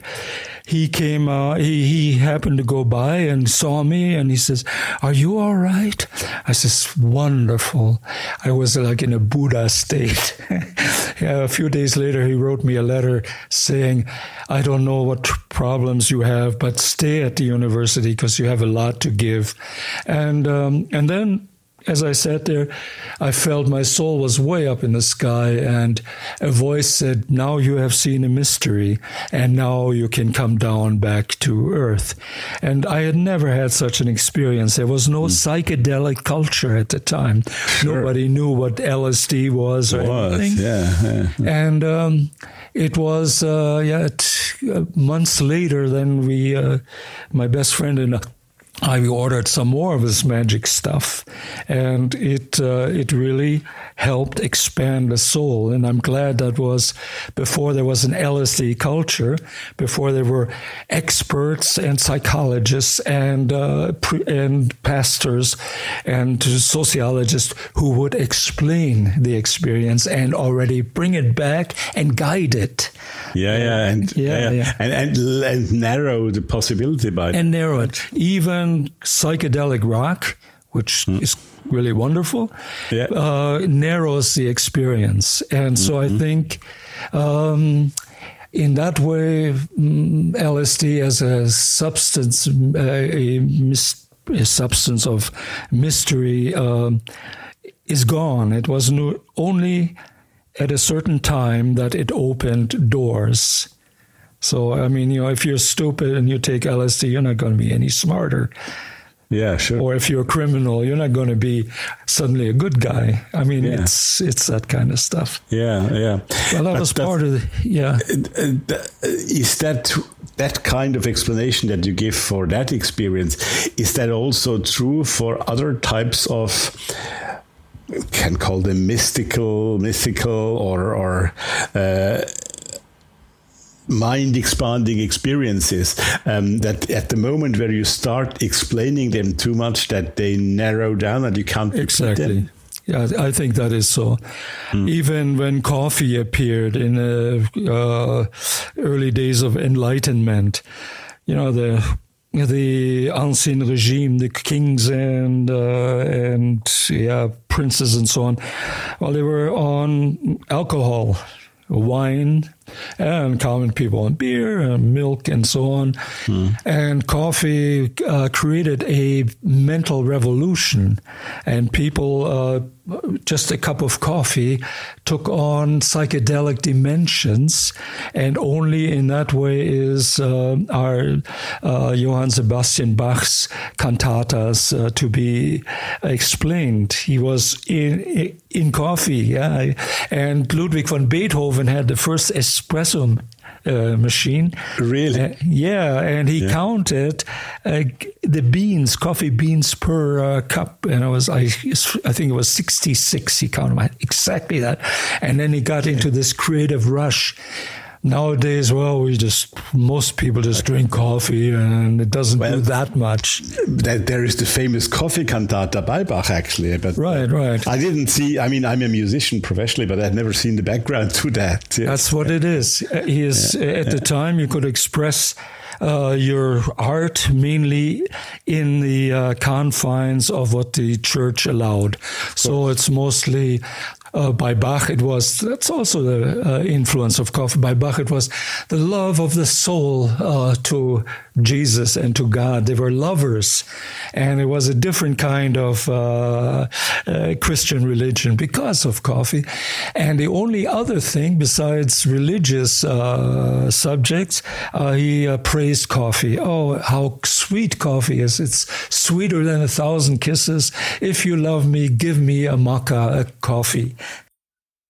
he came, uh, he, he happened to go by and saw me and he says, Are you all right? I says, Wonderful. I was like in a Buddha state. [LAUGHS] a few days later, he wrote me a letter saying, I don't know what problems you have, but stay at the university because you have a lot to give. And, um, and then as I sat there, I felt my soul was way up in the sky, and a voice said, Now you have seen a mystery, and now you can come down back to earth. And I had never had such an experience. There was no mm. psychedelic culture at the time. Sure. Nobody knew what LSD was or was, anything. Yeah, yeah. And um, it was, uh, yeah, t- uh, months later, then we, uh, my best friend and I ordered some more of this magic stuff, and it uh, it really helped expand the soul. And I'm glad that was before there was an LSD culture, before there were experts and psychologists and uh, pre- and pastors and sociologists who would explain the experience and already bring it back and guide it. Yeah, yeah, and yeah, yeah, yeah. And, and, and narrow the possibility by and narrow it even psychedelic rock, which mm. is really wonderful, yeah. uh, narrows the experience. And so mm-hmm. I think um, in that way, mm, LSD as a substance, uh, a, mis- a, substance of mystery, um, is gone. It was no- only at a certain time that it opened doors. So, I mean, you know, if you're stupid and you take LSD, you're not going to be any smarter. Yeah, sure. Or if you're a criminal, you're not going to be suddenly a good guy. I mean, yeah. it's it's that kind of stuff. Yeah, yeah. Well, that but was part of the yeah. Is that that kind of explanation that you give for that experience? Is that also true for other types of? Can call them mystical, mystical, or or uh, mind expanding experiences um, that at the moment where you start explaining them too much that they narrow down and you can't exactly yeah, I think that is so. Mm. Even when coffee appeared in the uh, early days of enlightenment, you know the the ancien regime, the kings and uh, and yeah princes and so on. Well, they were on alcohol, wine, and common people on beer and milk and so on. Mm. And coffee uh, created a mental revolution, and people uh, just a cup of coffee took on psychedelic dimensions, and only in that way is uh, our uh, Johann Sebastian Bach's cantatas uh, to be explained. He was in in coffee, yeah, and Ludwig van Beethoven had the first espresso uh, machine. Really? Uh, yeah, and he yeah. counted uh, the beans, coffee beans per uh, cup, and it was I, I think it was sixty six. He counted exactly that, and then he got into this creative rush Nowadays, well, we just most people just drink coffee, and it doesn't well, do that much. There is the famous coffee cantata by Bach, actually. But right, right. I didn't see. I mean, I'm a musician professionally, but I'd never seen the background to that. Yes. That's what it is. He is yeah, at yeah. the time you could express uh, your art mainly in the uh, confines of what the church allowed. So it's mostly uh, by Bach, it was that's also the uh, influence of coffee. By Bach, it was the love of the soul uh, to Jesus and to God. They were lovers, and it was a different kind of uh, uh, Christian religion because of coffee. And the only other thing besides religious uh, subjects, he praised coffee. Oh, how sweet coffee is! It's sweeter than a thousand kisses. If you love me, give me a maca, a coffee.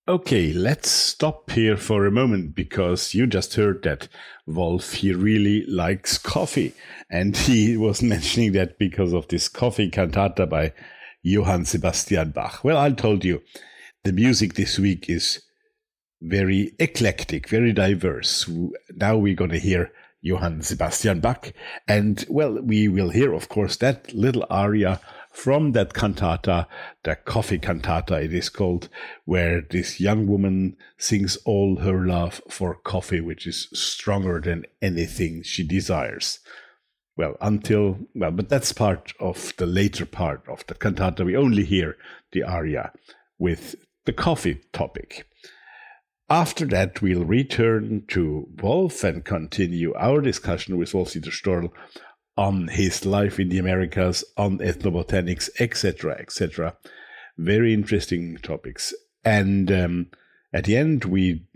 Okay, let's stop here for a moment because you just heard that Wolf, he really likes coffee. And he [LAUGHS] was mentioning that because of this coffee cantata by Johann Sebastian Bach. Well, I told you, the music this week is very eclectic, very diverse. Now we're going to hear Johann Sebastian Bach. And well, we will hear, of course, that little aria from that cantata, the coffee cantata it is called, where this young woman sings all her love for coffee, which is stronger than anything she desires. Well, until, well, but that's part of the later part of the cantata. We only hear the aria with the coffee topic. After that, we'll return to Wolf and continue our discussion with Wolf Dieter Storl on his life in the Americas, on ethnobotanics, etc., etc. Very interesting topics. And um, at the end, we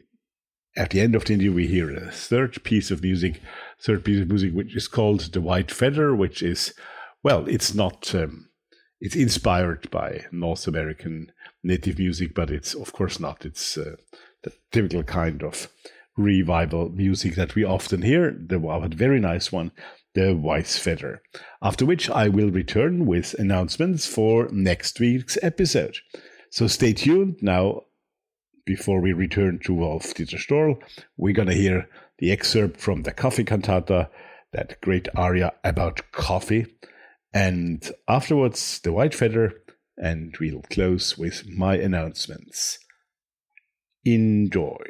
at the end of the interview, we hear a third piece of music, third piece of music, which is called "The White Feather," which is, well, it's not, um, it's inspired by North American native music, but it's of course not. It's uh, the typical kind of revival music that we often hear. The very nice one the Vice Feather. After which I will return with announcements for next week's episode. So stay tuned now. Before we return to Wolf Dieter Storl, we're going to hear the excerpt from the Coffee Cantata, that great aria about coffee. And afterwards, the White Feather, and we'll close with my announcements. Enjoy.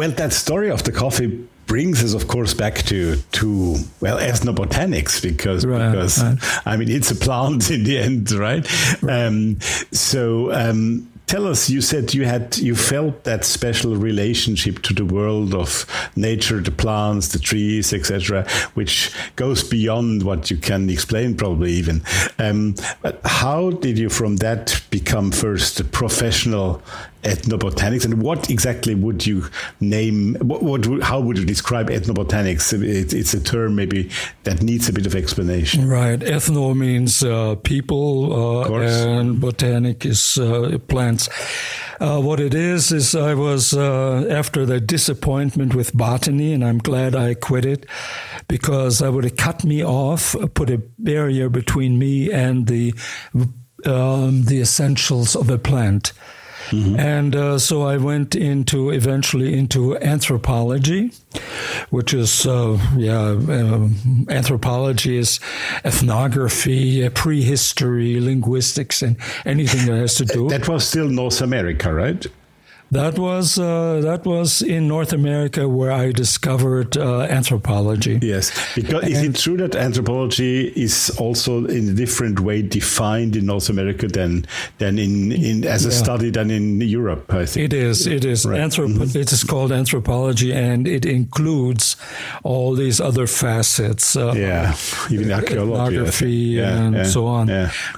Well, that story of the coffee brings us, of course, back to to well ethnobotanics because right, because right. I mean it's a plant [LAUGHS] in the end, right? right. Um, so um, tell us you said you had you felt that special relationship to the world of nature the plants the trees etc which goes beyond what you can explain probably even um, how did you from that become first a professional ethnobotanics? And what exactly would you name what, what how would you describe ethnobotanics? It, it's a term maybe that needs a bit of explanation. Right. Ethno means uh, people uh, and botanic is uh, plants. Uh, what it is is i was uh, after the disappointment with botany and i'm glad i quit it because that would have cut me off put a barrier between me and the um, the essentials of a plant Mm-hmm. And uh, so I went into eventually into anthropology, which is, uh, yeah, uh, anthropology is ethnography, uh, prehistory, linguistics, and anything that has to do. That was still North America, right? That was uh, that was in North America where I discovered uh, anthropology. Yes, because and, is it true that anthropology is also in a different way defined in North America than than in, in as a yeah. study than in Europe? I think it is. It is. Right. Anthrop- mm-hmm. It is called anthropology, and it includes all these other facets. Uh, yeah, even archaeology, yeah, and yeah, so on.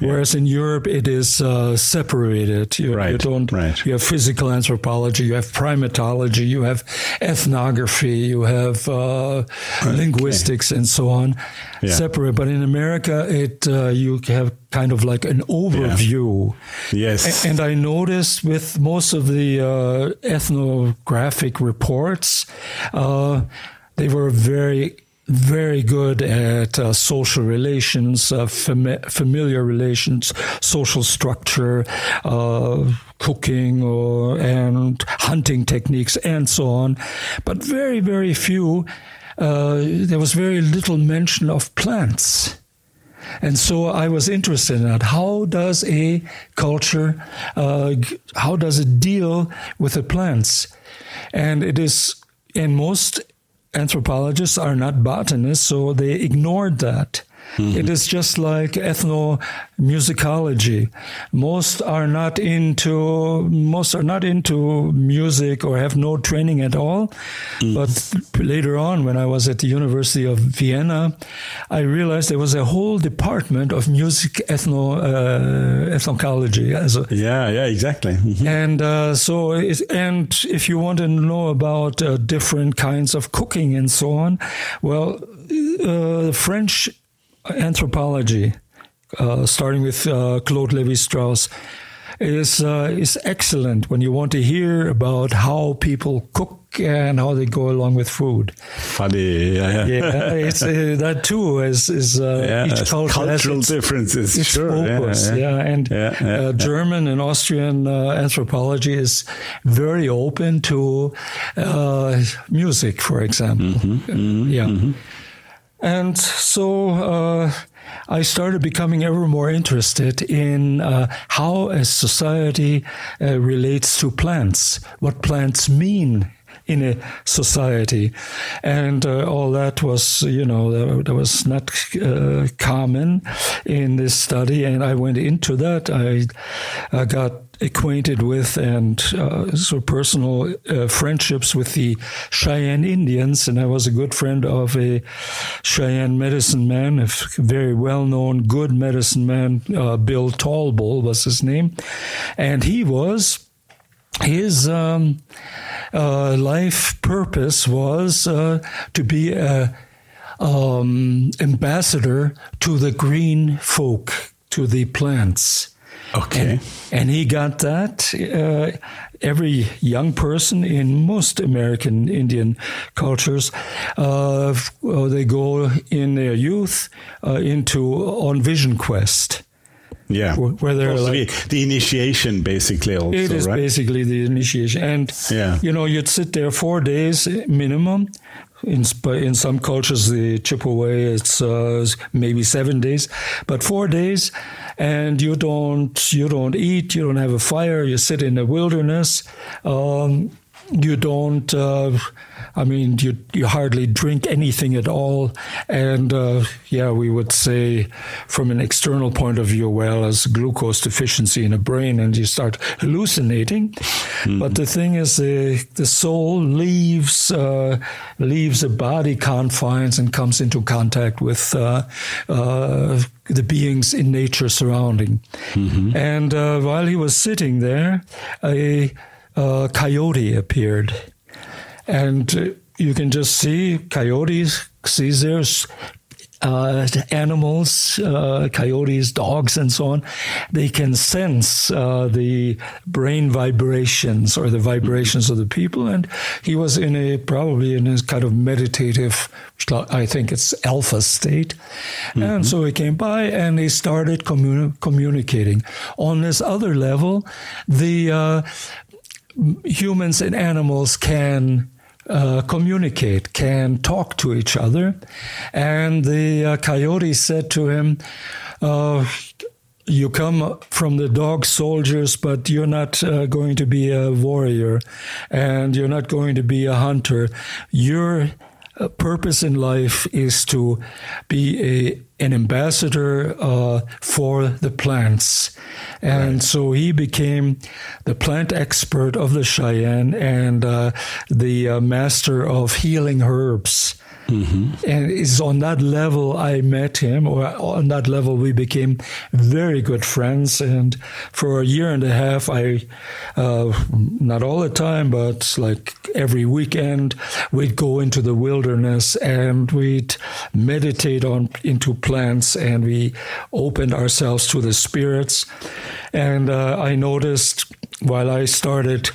Whereas in Europe, it is uh, separated. You, right. you don't. Right. You have physical anthropology anthropology, you have primatology, you have ethnography, you have uh, linguistics, and so on, yeah. separate. But in America, it uh, you have kind of like an overview. Yeah. Yes. And I noticed with most of the uh, ethnographic reports, uh, they were very very good at uh, social relations, uh, fam- familiar relations, social structure, uh, cooking or, and hunting techniques, and so on. But very, very few. Uh, there was very little mention of plants. And so I was interested in that. How does a culture, uh, how does it deal with the plants? And it is in most anthropologists are not botanists, so they ignored that. Mm-hmm. It is just like ethnomusicology. Most are not into most are not into music or have no training at all. Mm-hmm. But later on, when I was at the University of Vienna, I realized there was a whole department of music ethno uh, ethnology. As a, yeah, yeah, exactly. Mm-hmm. And uh, so, and if you want to know about uh, different kinds of cooking and so on, well, uh, French anthropology, uh, starting with uh, Claude Lévi Strauss, is uh, is excellent when you want to hear about how people cook and how they go along with food. Funny, yeah, yeah. yeah it's uh, that too is is uh, yeah, each culture cultural its, differences. Its sure, focus, yeah, yeah. and uh, German and Austrian uh, anthropology is very open to uh, music, for example. Mm-hmm, mm-hmm, yeah. Mm-hmm. And so uh, I started becoming ever more interested in uh, how a society uh, relates to plants, what plants mean in a society. And uh, all that was, you know, that, was not uh, common in this study. And I went into that. I, I got acquainted with and uh, so personal uh, friendships with the Cheyenne Indians. And I was a good friend of a Cheyenne medicine man, a very well known, good medicine man, uh, Bill Tallbull was his name. And he was his um, uh, life purpose was uh, to be a um, ambassador to the green folk, to the plants. Okay. And, and he got that. Uh, every young person in most American Indian cultures, uh, they go in their youth uh, into on vision quest. Yeah, where they're like, the, the, initiation, basically. Also, it is right? basically the initiation, and yeah. you know, you'd sit there four days minimum, in, in some cultures, the Chippewa, it's uh, maybe seven days, but four days, and you don't you don't eat, you don't have a fire, you sit in the wilderness. Um, you don't uh, i mean you you hardly drink anything at all and uh, yeah we would say from an external point of view well as glucose deficiency in the brain and you start hallucinating mm-hmm. but the thing is the the soul leaves uh, leaves the body confines and comes into contact with uh, uh, the beings in nature surrounding mm-hmm. and uh, while he was sitting there a uh, coyote appeared. And uh, you can just see coyotes, Caesars, uh, animals, uh, coyotes, dogs, and so on, they can sense uh, the brain vibrations or the vibrations of the people. And he was in a probably in a kind of meditative, I think it's alpha state. Mm-hmm. And so he came by and he started communi- communicating. On this other level, the uh, humans and animals can uh, communicate, can talk to each other. And the uh, coyote said to him, uh, you come from the dog soldiers, but you're not uh, going to be a warrior and you're not going to be a hunter. Your uh, purpose in life is to be a an ambassador uh, for the plants. And right. so he became the plant expert of the Cheyenne and uh, the uh, master of healing herbs. Mm-hmm. And it's on that level I met him, or on that level we became very good friends. And for a year and a half, I, uh, not all the time, but like every weekend, we'd go into the wilderness and we'd meditate on into plants, and we opened ourselves to the spirits. And uh, I noticed while I started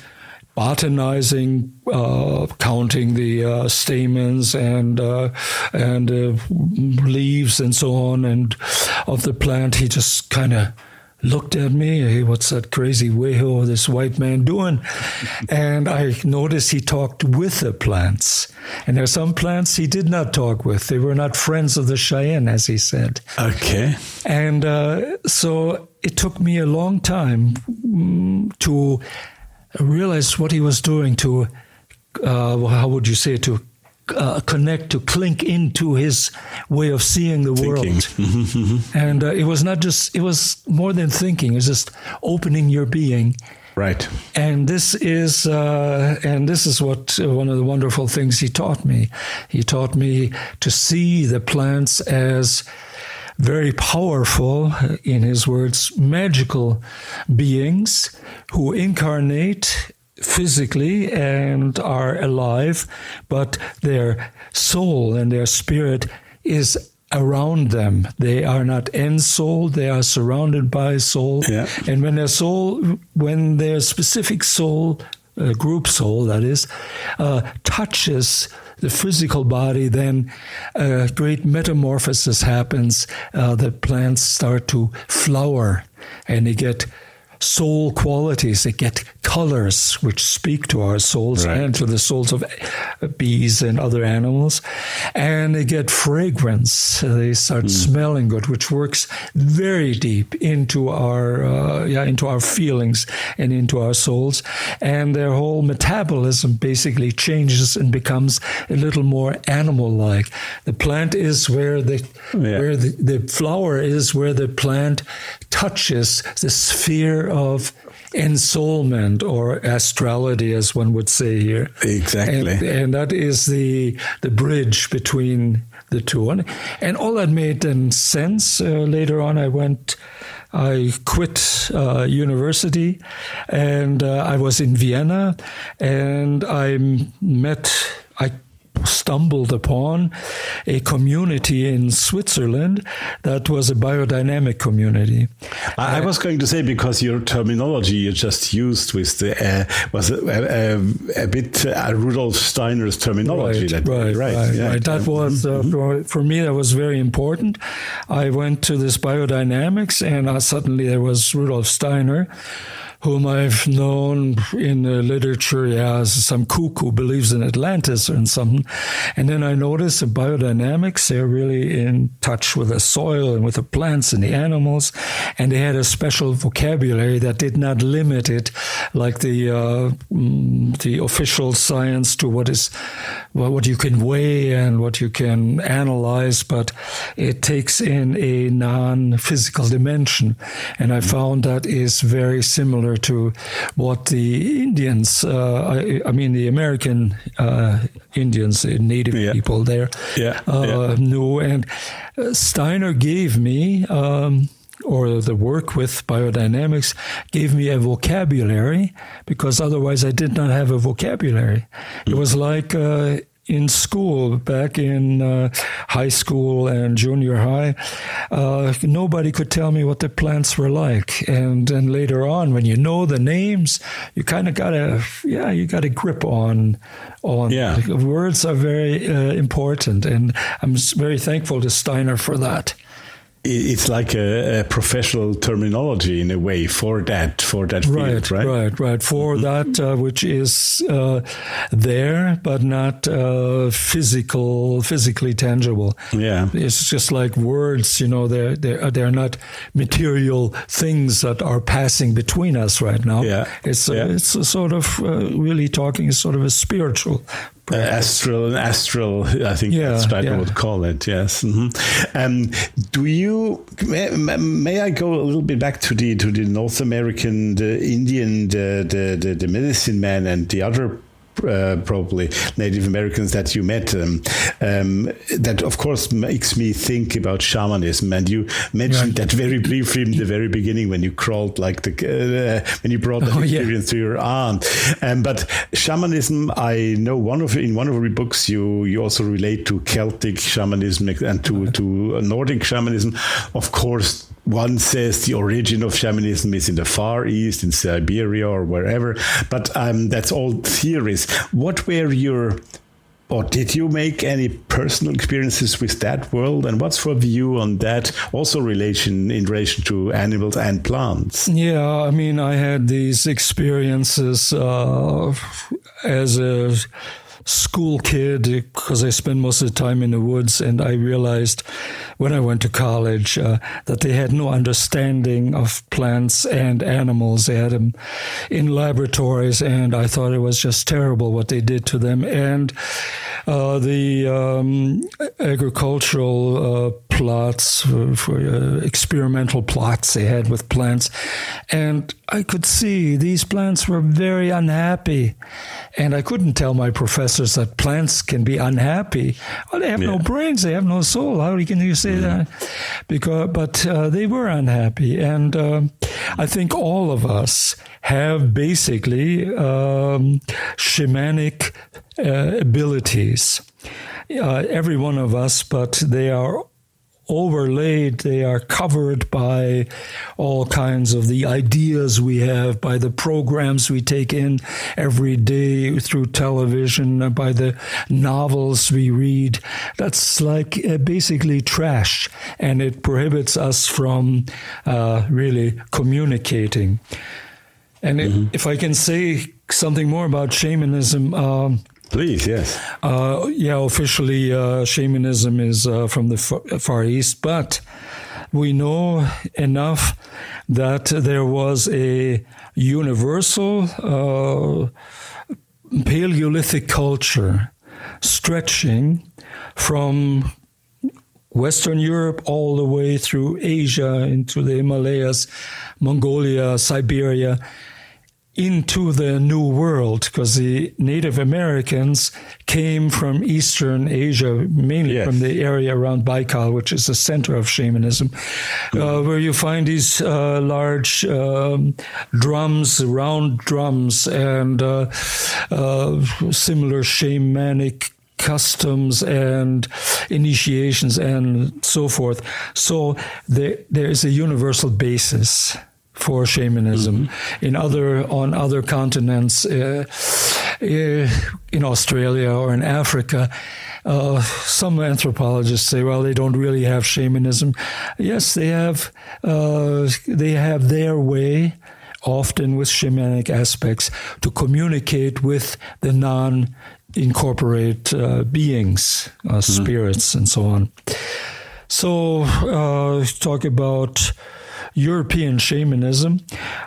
botanizing, uh, counting the uh, stamens and uh, and uh, leaves and so on, and of the plant. He just kind of looked at me. Hey, what's that crazy weho this white man doing? and I noticed he talked with the plants. And there are some plants he did not talk with. They were not friends of the Cheyenne, as he said. Okay. And uh, so it took me a long time mm, to realized what he was doing to, uh, how would you say, to uh, connect, to clink into his way of seeing the thinking. world. [LAUGHS] And uh, it was not just, it was more than thinking, it was just opening your being. Right. And this is, uh, and this is what uh, one of the wonderful things he taught me. He taught me to see the plants as very powerful, in his words, magical beings who incarnate physically and are alive, but their soul and their spirit is around them. They are not in soul, they are surrounded by soul. Yeah. And when their soul, when their specific soul, uh, group soul, that is, uh, touches the physical body, then a great metamorphosis happens. Uh, the plants start to flower and they get soul qualities. They get colors which speak to our souls right. and to the souls of bees and other animals. And they get fragrance. They start mm. smelling good, which works very deep into our uh, yeah into our feelings and into our souls. And their whole metabolism basically changes and becomes a little more animal-like. The plant is where the yeah. where the, the flower is where the plant touches the sphere of ensoulment or astrality, as one would say here. Exactly. And, and that is the the bridge between the two. And, and all that made sense. Uh, later on, I went I quit uh, university and uh, I was in Vienna and I met, I stumbled upon a community in Switzerland that was a biodynamic community. I, I was going to say because your terminology you just used with the uh, was a, a, a bit uh, Rudolf Steiner's terminology. Right, that, right, right, right, yeah. right. That was uh, mm-hmm. for, for, me that was very important. I went to this biodynamics, and uh, suddenly there was Rudolf Steiner whom I've known in the literature yeah, as some cuckoo who believes in Atlantis or something. And then I noticed in biodynamics, they're really in touch with the soil and with the plants and the animals. And they had a special vocabulary that did not limit it like the, uh, mm, the official science to what is, well, what you can weigh and what you can analyze, but it takes in a non-physical dimension. And I found that is very similar similar to what the Indians, uh, I, I, mean, the American uh, Indians, native yeah. people there, yeah. Uh, yeah. knew. And Steiner gave me. Um, or the work with biodynamics gave me a vocabulary because otherwise I did not have a vocabulary. It was like uh, in school, back in uh, high school and junior high, uh, nobody could tell me what the plants were like. And then later on, when you know the names, you kind of got a yeah, you got a grip on on yeah. words are very uh, important, and I'm very thankful to Steiner for that it's like a, a, professional terminology in a way for that for that field, right, right, right, right. For mm-hmm. that uh, which is uh, there but not uh, physical, physically tangible. Yeah, it's just like words. You know, they're they're they're not material things that are passing between us right now. Yeah, it's a, yeah. it's a sort of uh, really talking is sort of a spiritual uh, astral and astral i think yeah, that's what yeah. i would call it yes mm-hmm. um, do you may, may, i go a little bit back to the to the north american the indian the, the the, the medicine man and the other uh, probably Native Americans that you met. Um, um, that of course makes me think about shamanism. And you mentioned that very briefly in the very beginning when you crawled like the uh, when you brought that oh, experience yeah. to your aunt. Um, but shamanism, I know one of in one of your books you you also relate to Celtic shamanism and to to Nordic shamanism. Of course, one says the origin of shamanism is in the Far East, in Siberia or wherever, but um, that's all theories. What were your or did you make any personal experiences with that world? And what's your view on that? Also relation in relation to animals and plants. Yeah i mean i had these experiences uh, as a school kid because I spent most of the time in the woods, and I realized when I went to college uh, that they had no understanding of plants and animals. They had them in laboratories, and I thought it was just terrible what they did to them. And uh, the um, agricultural uh, plots for, uh, experimental plots they had with plants, and I could see these plants were very unhappy, and I couldn't tell my professors that plants can be unhappy. Well, they have yeah. no brains, they have no soul. How can you say mm. that? Because, but uh, they were unhappy, and uh, I think all of us have basically um, shamanic uh, abilities. Uh, every one of us, but they are overlaid, they are covered by all kinds of the ideas we have, by the programs we take in every day through television, by the novels we read. That's like uh, basically trash, and it prohibits us from uh, really communicating. And mm-hmm. if I can say something more about shamanism, um, Please, yes. Uh, yeah, officially, uh, shamanism is uh, from the Far East, but we know enough that there was a universal uh, Paleolithic culture stretching from Western Europe all the way through Asia into the Himalayas, Mongolia, Siberia into the New World because the Native Americans came from Eastern Asia, mainly yes. from the area around Baikal, which is the center of shamanism, uh, where you find these uh, large um, drums, round drums, and uh, uh similar shamanic customs and initiations and so forth. So there, there is a universal basis for shamanism. Mm-hmm. In other on other continents, uh, uh, in Australia or in Africa, uh, some anthropologists say, well, they don't really have shamanism. Yes, they have. Uh, they have their way. Often with shamanic aspects to communicate with the non incorporate uh, beings, uh, mm-hmm. spirits, and so on. So, uh, talk about European shamanism.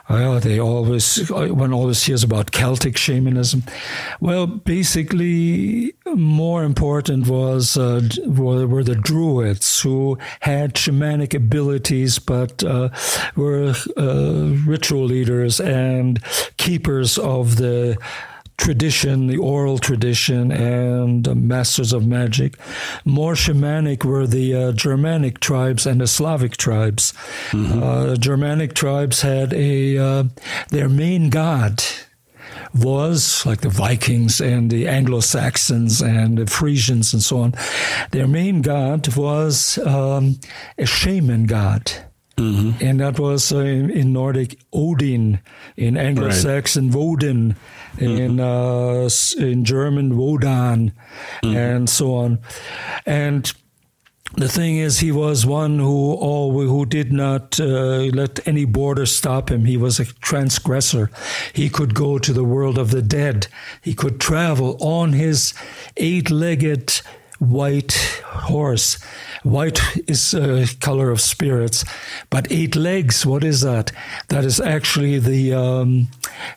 Well, they always one always hears about Celtic shamanism. Well, basically, more important was uh, were, the Druids who had shamanic abilities, but uh, were uh, ritual leaders and keepers of the tradition, the oral tradition, and uh, masters of magic. More shamanic were the uh, Germanic tribes and the Slavic tribes. Mm-hmm. Uh, Germanic tribes had a uh, their main god was like the Vikings and the Anglo Saxons and the Frisians and so on. Their main god was um, a shaman god. Mm-hmm. And that was uh, in, in, Nordic Odin, in Anglo Saxon right. Woden, in mm-hmm. uh, in German Wodan, mm-hmm. and so on. And the thing is, he was one who all who did not uh, let any border stop him. He was a transgressor. He could go to the world of the dead. He could travel on his eight-legged white horse. White is a color of spirits, but eight legs. What is that? That is actually the um,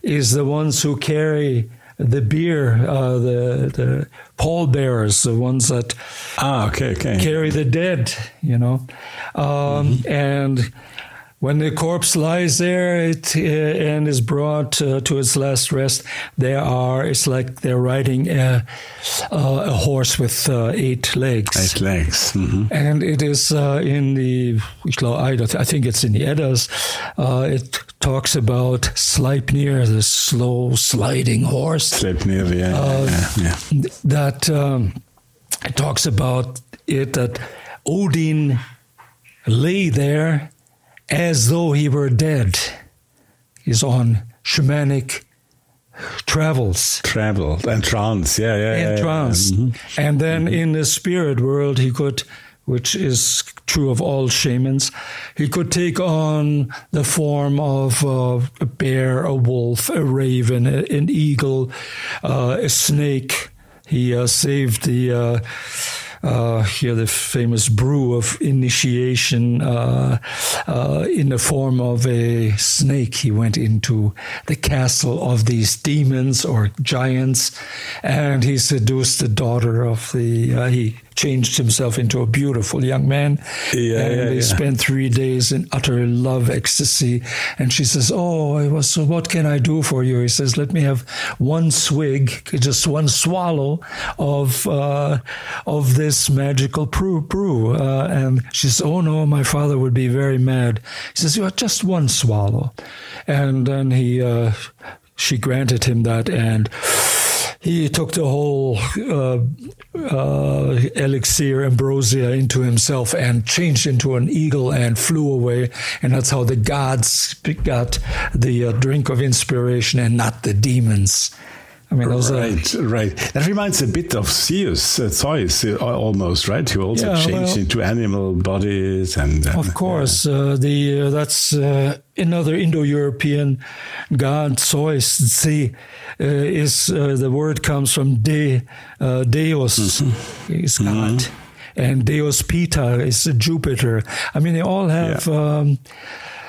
is the ones who carry the beer, uh, the the pallbearers, the ones that ah okay okay carry the dead. You know, um, mm-hmm. and when the corpse lies there it, uh, and is brought uh, to its last rest, there are, it's like they're riding a, uh, a horse with uh, eight legs. Eight legs. Mm-hmm. And it is uh, in the, I think it's in the Eddas, uh, it talks about Sleipnir, the slow sliding horse. Sleipnir, yeah. yeah, yeah. That um, it talks about it that Odin lay there as though he were dead. He's on shamanic travels. Travel and trance, yeah, yeah. And yeah, trance. Yeah. Mm-hmm. And then mm-hmm. in the spirit world, he could, which is true of all shamans, he could take on the form of uh, a bear, a wolf, a raven, a, an eagle, uh, a snake. He uh, saved the uh, here the famous brew of initiation uh, uh, in the form of a snake. He went into the castle of these demons or giants, and he seduced the daughter of the. Uh, he changed himself into a beautiful young man. Yeah, and yeah, they yeah. spent three days in utter love ecstasy. And she says, Oh, I was, so what can I do for you? He says, Let me have one swig, just one swallow of, uh, of this magical brew. brew. Uh, and she says, Oh, no, my father would be very mad. He says, You are just one swallow. And then he, uh, she granted him that. And he took the whole uh, uh, elixir ambrosia into himself and changed into an eagle and flew away. And that's how the gods got the uh, drink of inspiration and not the demons. I mean, those right, are, right. That reminds a bit of Zeus, uh, Zeus, uh, almost, right? Who also yeah, changed well, into animal bodies, and uh, of course, uh, the uh, that's uh, another Indo-European god. Zeus, see, is the word comes from de, Deus, mm-hmm. is God. Mm-hmm and Deus Pitar is Jupiter. I mean, they all have yeah. um,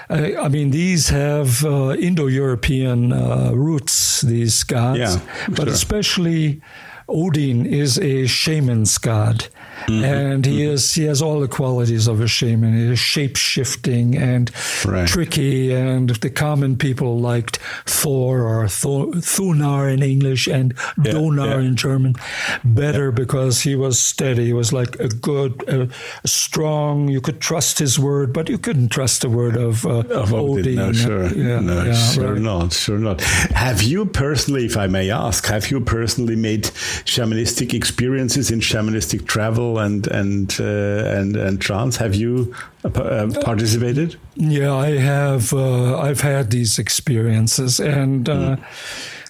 I, I mean, these have uh, Indo-European uh, roots. These gods, yeah, but sure. especially Odin is a shaman's god, Mm-hmm. And he is he has all the qualities of a shaman. He is shape shifting and right. tricky, and the common people liked Thor or Thor, Thunar in English and yeah, Donar yeah. in German better yeah. because he was steady. He was like a good, a, strong. You could trust his word, but you couldn't trust the word of, uh, of Odin. No, sure, no, sure right. not, sure not. Have you personally, if I may ask, have you personally made shamanistic experiences in shamanistic travel and and uh, and and trance? Have you uh, uh participated? Yeah, I have. Uh, I've had these experiences, and mm.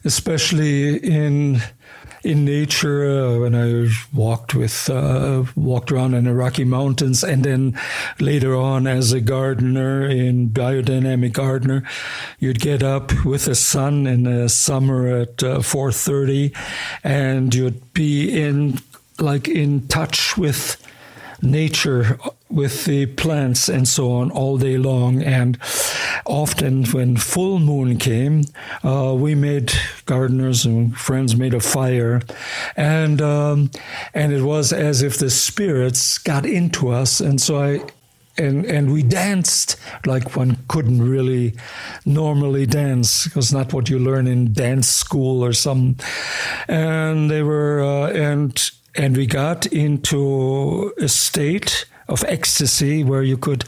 Especially in in nature uh, when I walked with uh, walked around in the Rocky Mountains, and then later on as a gardener in biodynamic gardener, you'd get up with the sun in the summer at uh, four thirty, and you'd be in like in touch with nature with the plants and so on all day long. And often, when full moon came, uh, we made gardeners and friends made a fire, and um, and it was as if the spirits got into us. And so I and and we danced like one couldn't really normally dance because not what you learn in dance school or some and they were uh, and and we got into a state of ecstasy where you could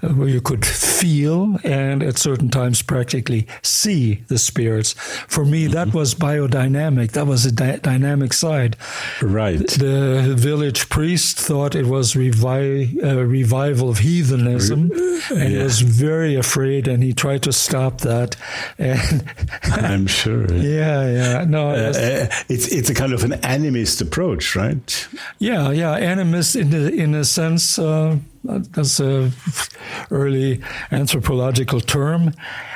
where you could feel and at certain times practically see the spirits. For me, that mm-hmm. was biodynamic. That was a di- dynamic side. Right. The village priest thought it was revi- a revival of heathenism and yeah. was very afraid, and he tried to stop that. And [LAUGHS] I'm sure. Yeah, yeah. No, uh, uh, it's it's a kind of an animist approach, right? Yeah, yeah. Animist in the in a sense. Uh, that's a early anthropological term.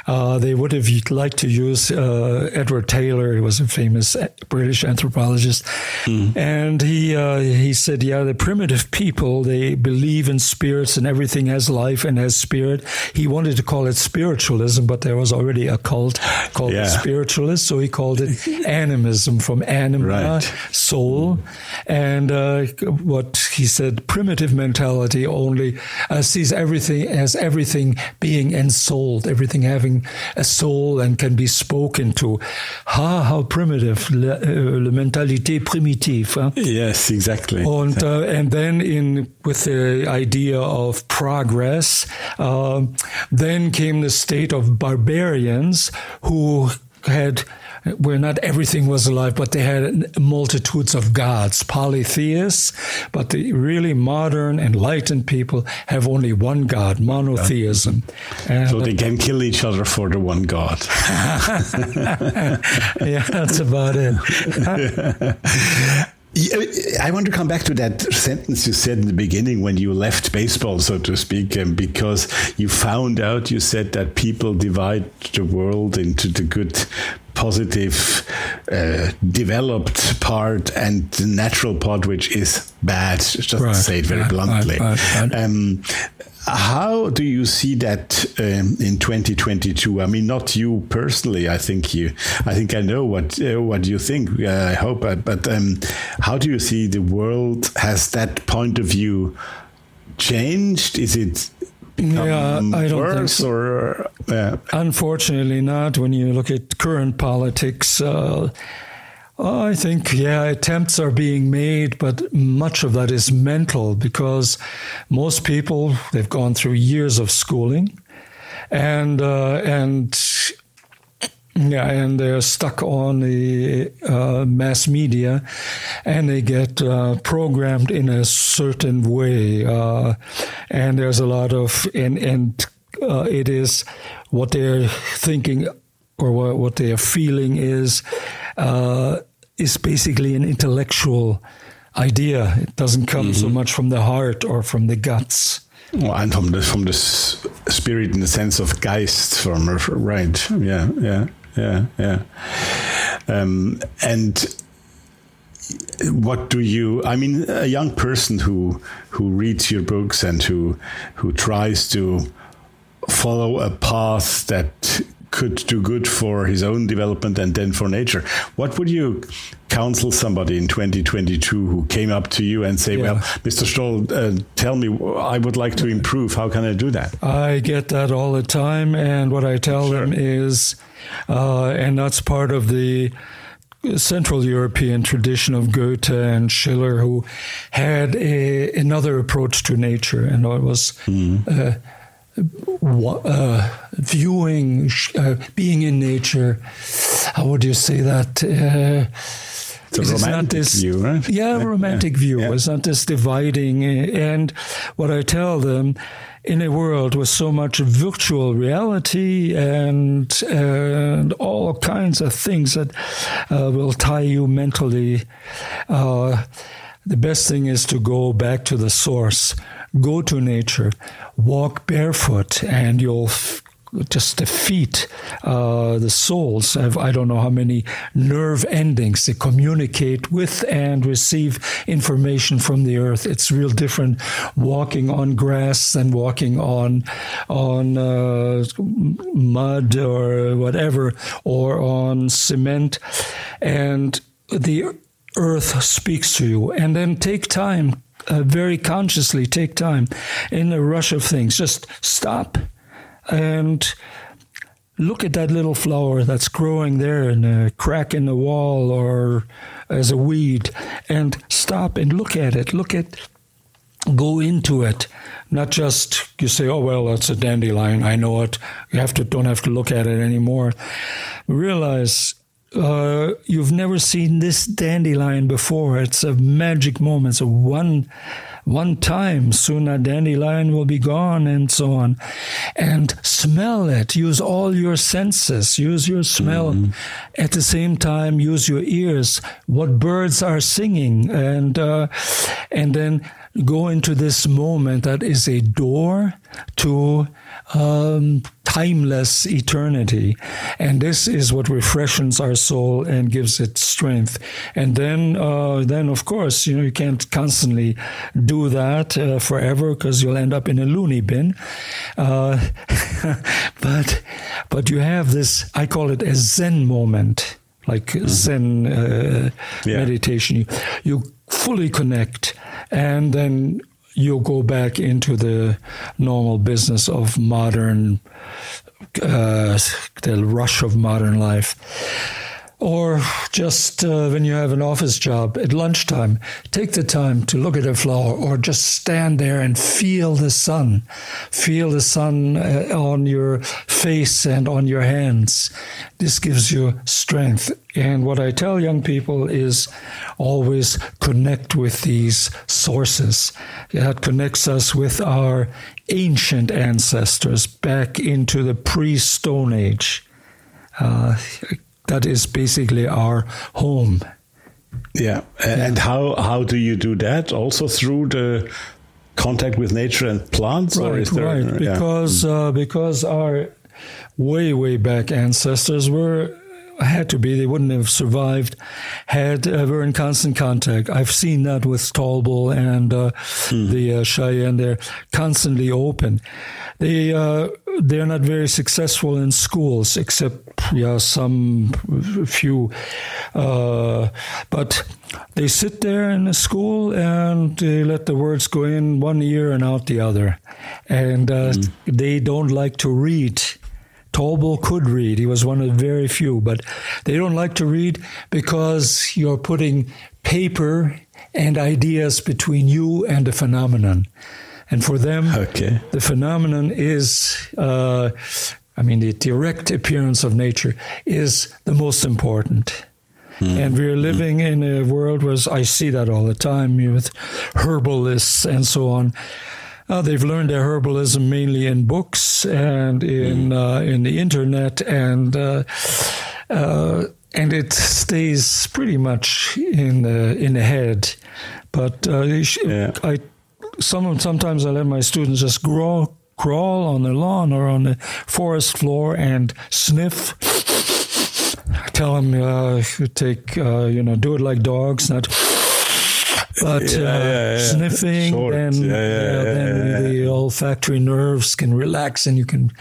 Uh, they would have liked to use uh, Edward Tylor. He was a famous British anthropologist, mm. and he uh, he said, "Yeah, the primitive people they believe in spirits and everything has life and has spirit." He wanted to call it spiritualism, but there was already a cult called yeah. spiritualist, so he called it [LAUGHS] animism from anima, right. soul, and uh, what he said, primitive mentality only uh, sees everything as everything being ensouled, everything having a soul and can be spoken to. Ha, how primitive, le, uh, mentalité primitive. Huh? Yes, exactly. And, uh, and then in with the idea of progress, uh, then came the state of barbarians who had where not everything was alive, but they had multitudes of gods, polytheists. But the really modern, enlightened people have only one God, monotheism. And so they can kill each other for the one God. [LAUGHS] yeah, that's about it. [LAUGHS] I want to come back to that sentence you said in the beginning when you left baseball, so to speak, because you found out, you said that people divide the world into the good positive, uh, developed part and the natural part, which is bad, just right, to say it very right, bluntly. Right, um, how do you see that um, in 2022? I mean, not you personally. I think you. I think I know what uh, what you think. Uh, I hope, but, but um, how do you see the world? Has that point of view changed? Is it yeah, I don't think so. Or, uh, Unfortunately, not. When you look at current politics, uh, I think, yeah, attempts are being made, but much of that is mental because most people they've gone through years of schooling, and uh, and yeah, and they're stuck on the uh, mass media, and they get uh, programmed in a certain way, uh, and there's a lot of and and uh, it is what they're thinking or what, what they are feeling is uh, is basically an intellectual idea. It doesn't come mm-hmm. so much from the heart or from the guts. Well, and from the from the spirit in the sense of Geist, from right, yeah, yeah yeah, yeah. Um, and what do you? I mean, a young person who who reads your books and who who tries to follow a path that could do good for his own development and then for nature. What would you counsel somebody in 2022 who came up to you and say, yeah. "Well, Mr. Storl, uh, tell me, I would like to improve. How can I do that?" I get that all the time, and what I tell sure. them is, uh, and that's part of the Central European tradition of Goethe and Schiller, who had a, another approach to nature, and it was. Mm. Uh, uh, viewing, uh, being in nature. How would you say that? Uh, it's a romantic this, view, right? Yeah, romantic yeah. view. Yeah. It's not this dividing. And what I tell them, in a world with so much virtual reality and and all kinds of things that uh, will tie you mentally, uh, the best thing is to go back to the source. Go to nature, walk barefoot, and you'll just the feet, uh, the soles have I don't know how many nerve endings to communicate with and receive information from the earth. It's real different walking on grass than walking on on uh, mud or whatever or on cement, and the earth speaks to you. And then take time. Uh, very consciously take time in the rush of things. Just stop and look at that little flower that's growing there in a crack in the wall or as a weed and stop and look at it. Look at go into it. Not just you say oh well that's a dandelion. I know it. You have to don't have to look at it anymore. Realize uh, you've never seen this dandelion before it's a magic moment So one one time, soon a dandelion will be gone, and so on. And smell it. Use all your senses. Use your smell. Mm-hmm. At the same time, use your ears. What birds are singing, and uh, and then go into this moment that is a door to um, timeless eternity. And this is what refreshes our soul and gives it strength. And then, uh, then of course, you know, you can't constantly do that uh, forever because you'll end up in a loony bin. Uh, [LAUGHS] but, but you have this, I call it a Zen moment, like mm-hmm. Zen uh, yeah. meditation. You, you fully connect and then you go back into the normal business of modern, uh, the rush of modern life or just uh, when you have an office job at lunchtime, take the time to look at a flower or just stand there and feel the sun. Feel the sun uh, on your face and on your hands. This gives you strength. And what I tell young people is always connect with these sources. That connects us with our ancient ancestors back into the pre Stone Age. Uh, that is basically our home. Yeah. And how how do you do that? Also through the contact with nature and plants, right, or is there? Right. Because yeah. uh, because our way way back ancestors were had to be, they wouldn't have survived, had uh, were in constant contact. I've seen that with Tallbull and uh, mm. the uh, Cheyenne. They're constantly open. They uh, they're not very successful in schools, except yeah some few, uh, but they sit there in the school and they let the words go in one ear and out the other, and mm. they don't like to read Tallbull could read. He was one of the very few, but they don't like to read because you're putting paper and ideas between you and the phenomenon. And for them, okay. the phenomenon is, uh, I mean, the direct appearance of nature is the most important. Mm. And we're living mm. in a world where I see that all the time with herbalists and so on. Uh, they've learned their herbalism mainly in books and in mm. uh, in the internet, and uh, uh, and it stays pretty much in the in the head. But uh, yeah. I some sometimes I let my students just crawl crawl on the lawn or on the forest floor and sniff. I tell them uh, take you know do it like dogs, not but uh, yeah, sniffing Short. and then the olfactory nerves can relax and you can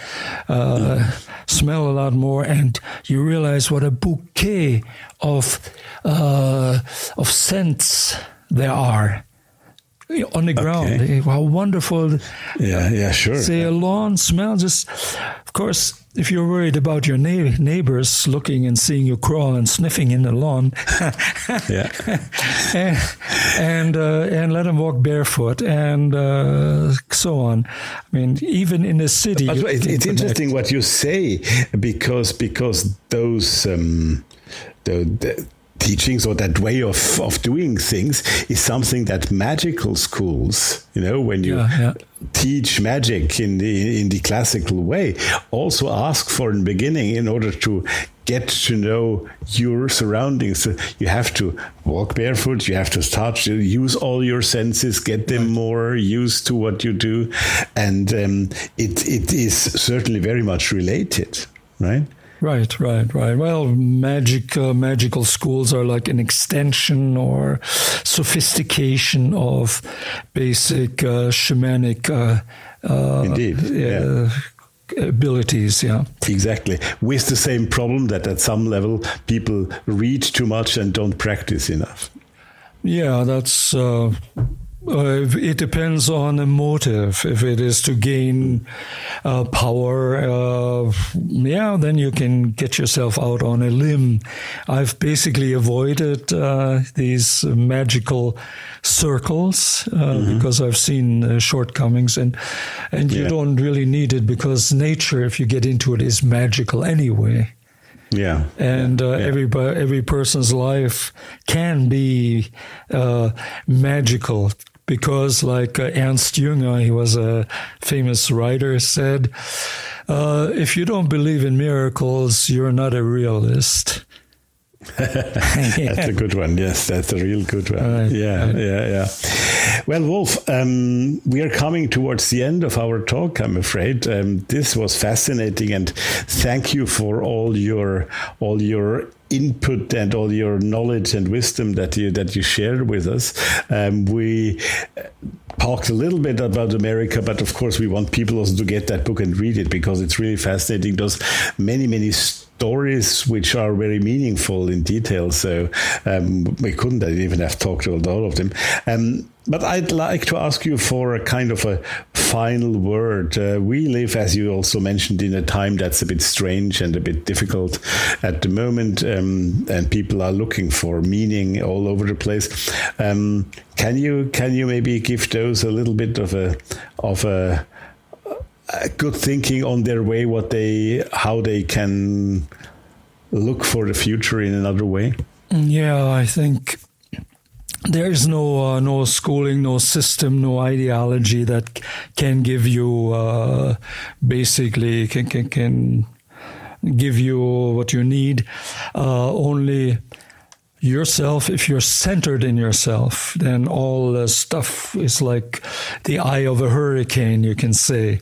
uh, smell a lot more and you realize what a bouquet of uh, of scents there are on the ground. Okay. How wonderful! Yeah, yeah, sure. Say yeah. a lawn smell. Just, of course, if you're worried about your na- neighbors looking and seeing you crawl and sniffing in the lawn, [LAUGHS] yeah, [LAUGHS] and and, uh, and, let them walk barefoot and uh, so on. I mean, even in the city, but it's, it's interesting what you say because because those. Um, the, the teachings or that way of, of doing things is something that magical schools, you know, when you yeah, yeah. teach magic in the in the classical way, also ask for in the beginning in order to get to know your surroundings. You have to walk barefoot. You have to start to use all your senses, get them more used to what you do, and um, it it is certainly very much related, right? Right, right, right. Well, magic, uh, magical schools are like an extension or sophistication of basic uh, shamanic. Uh, uh Indeed, yeah. Abilities, yeah. Exactly. With the same problem that at some level people read too much and don't practice enough. Yeah, that's uh, it depends on the motive. If it is to gain uh, power, uh, yeah, then you can get yourself out on a limb. I've basically avoided uh, these magical circles uh, mm-hmm. because I've seen uh, shortcomings, and and you don't really need it because nature, if you get into it, is magical anyway. Yeah, and uh, yeah. every every person's life can be uh, magical because, like uh, Ernst Jünger, he was a famous writer, said, uh, if you don't believe in miracles, you're not a realist. that's a good one. Yes, that's a real good one. Right, yeah, right. yeah, yeah. Well, Wolf, um, we are coming towards the end of our talk. I'm afraid um, this was fascinating, and thank you for all your all your input and all your knowledge and wisdom that you that you shared with us. Um, we talked a little bit about America, but of course we want people also to get that book and read it because it's really fascinating. Those many many stories which are very meaningful in detail. So um, we couldn't even have talked about all of them. Um, but I'd like to ask you for a kind of a final word. Uh, we live, as you also mentioned, in a time that's a bit strange and a bit difficult at the moment, um, and people are looking for meaning all over the place. Um, can you can you maybe give those a little bit of a of a good thinking on their way, what they, how they can look for the future in another way? Yeah, I think there is no uh, no schooling, no system, no ideology that can give you uh, basically can, can, can give you what you need. Uh, only yourself, if you're centered in yourself, then all the stuff is like the eye of a hurricane, you can say.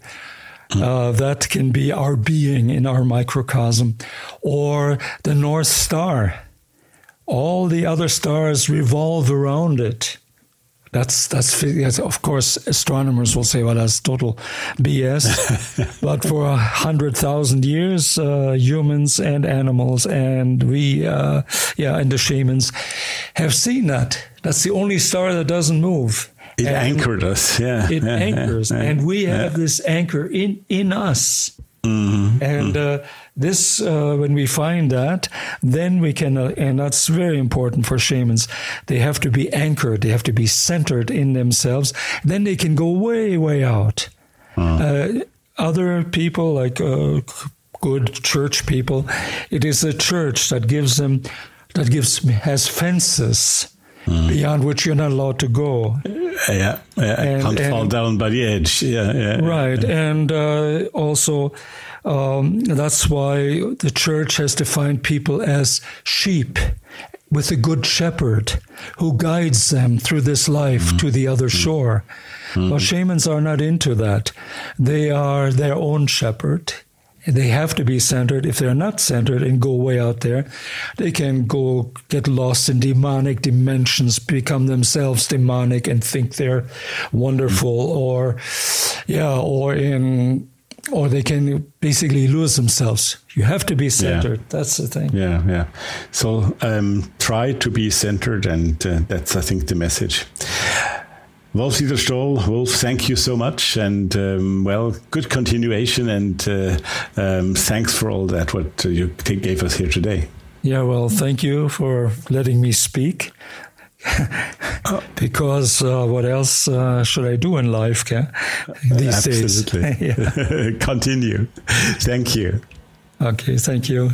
Uh, that can be our being in our microcosm, or the North Star. All the other stars revolve around it. That's that's of course astronomers will say, well, that's total BS. [LAUGHS] but for a hundred thousand years, uh, humans and animals and we, uh, yeah, and the shamans have seen that. That's the only star that doesn't move. It and anchored us, yeah. It yeah, anchors, yeah, and we have this anchor in in us. Mm-hmm. And uh, this, uh, when we find that, then we can, uh, and that's very important for shamans. They have to be anchored. They have to be centered in themselves. Then they can go way, way out. Uh, other people, like uh, good church people, it is the church that gives them, that gives has fences mm. beyond which you're not allowed to go. Yeah, yeah and, can't and, fall down by the edge. Yeah, yeah. Right, yeah. and uh, also um, that's why the church has defined people as sheep with a good shepherd who guides them through this life mm-hmm. to the other mm-hmm. shore. Mm-hmm. Well, shamans are not into that. They are their own shepherd they have to be centered. If they're not centered and go way out there, they can go get lost in demonic dimensions, become themselves demonic and think they're wonderful, mm. or yeah, or in or they can basically lose themselves. You have to be centered. Yeah. That's the thing. Yeah, yeah. So um, try to be centered, and uh, that's, I think, the message. Wolf Dieter Storl, Wolf, thank you so much, and um, well, good continuation, and uh, um, thanks for all that what you gave us here today. Yeah, well, thank you for letting me speak. [LAUGHS] because uh, what else uh, should I do in life these Absolutely. [LAUGHS] days? [LAUGHS] Continue. Thank you. Okay, thank you.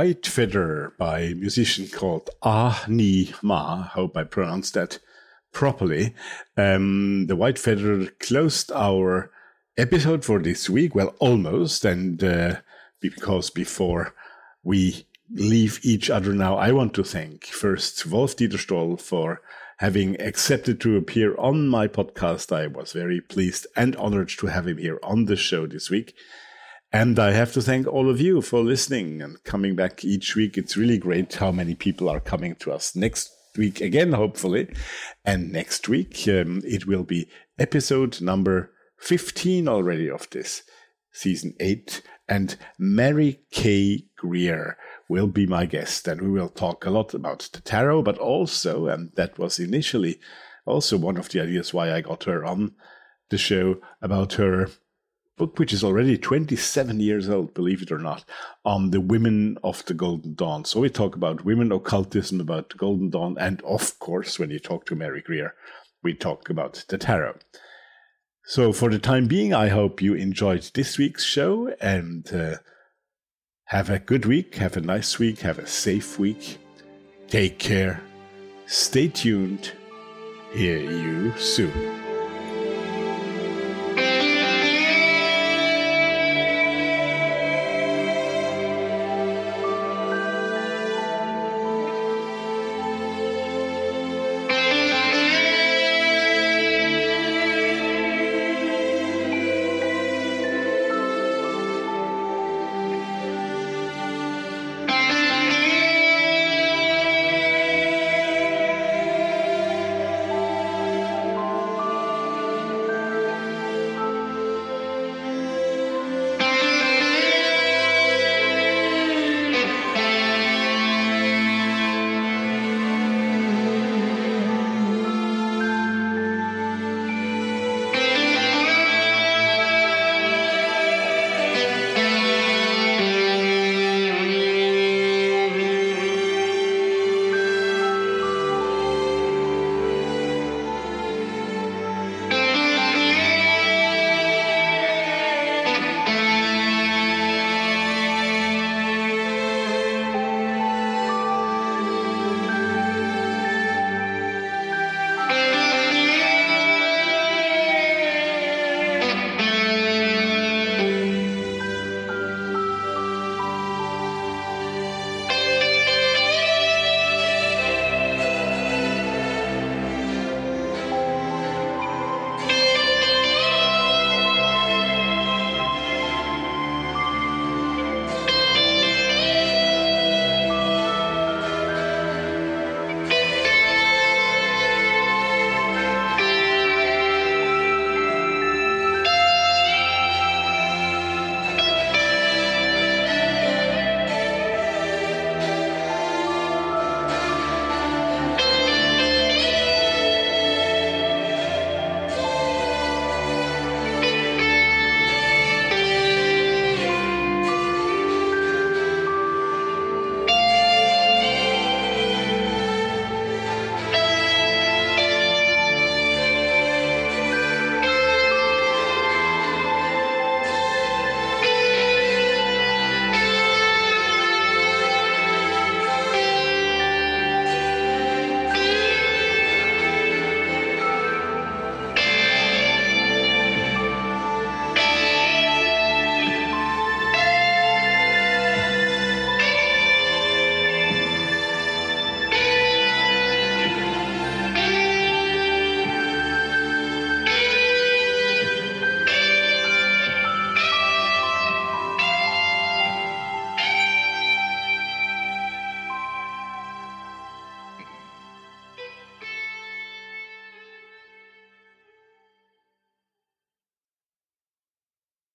White Feather by a musician called Ah Ni Ma. Hope I pronounced that properly. Um, the White Feather closed our episode for this week. Well, almost. And uh, because before we leave each other now, I want to thank first Wolf Dieter Storl for having accepted to appear on my podcast. I was very pleased and honored to have him here on the show this week. And I have to thank all of you for listening and coming back each week. It's really great how many people are coming to us next week again, hopefully. And next week, um, it will be episode number 15 already of this season 8. And Mary K. Greer will be my guest. And we will talk a lot about the tarot, but also, and that was initially also one of the ideas why I got her on the show, about her book which is already 27 years old, believe it or not, on the women of the Golden Dawn. So we talk about women occultism, about the Golden Dawn, and of course, when you talk to Mary Greer, we talk about the tarot. So for the time being, I hope you enjoyed this week's show and uh, have a good week, have a nice week, have a safe week. Take care, stay tuned, hear you soon.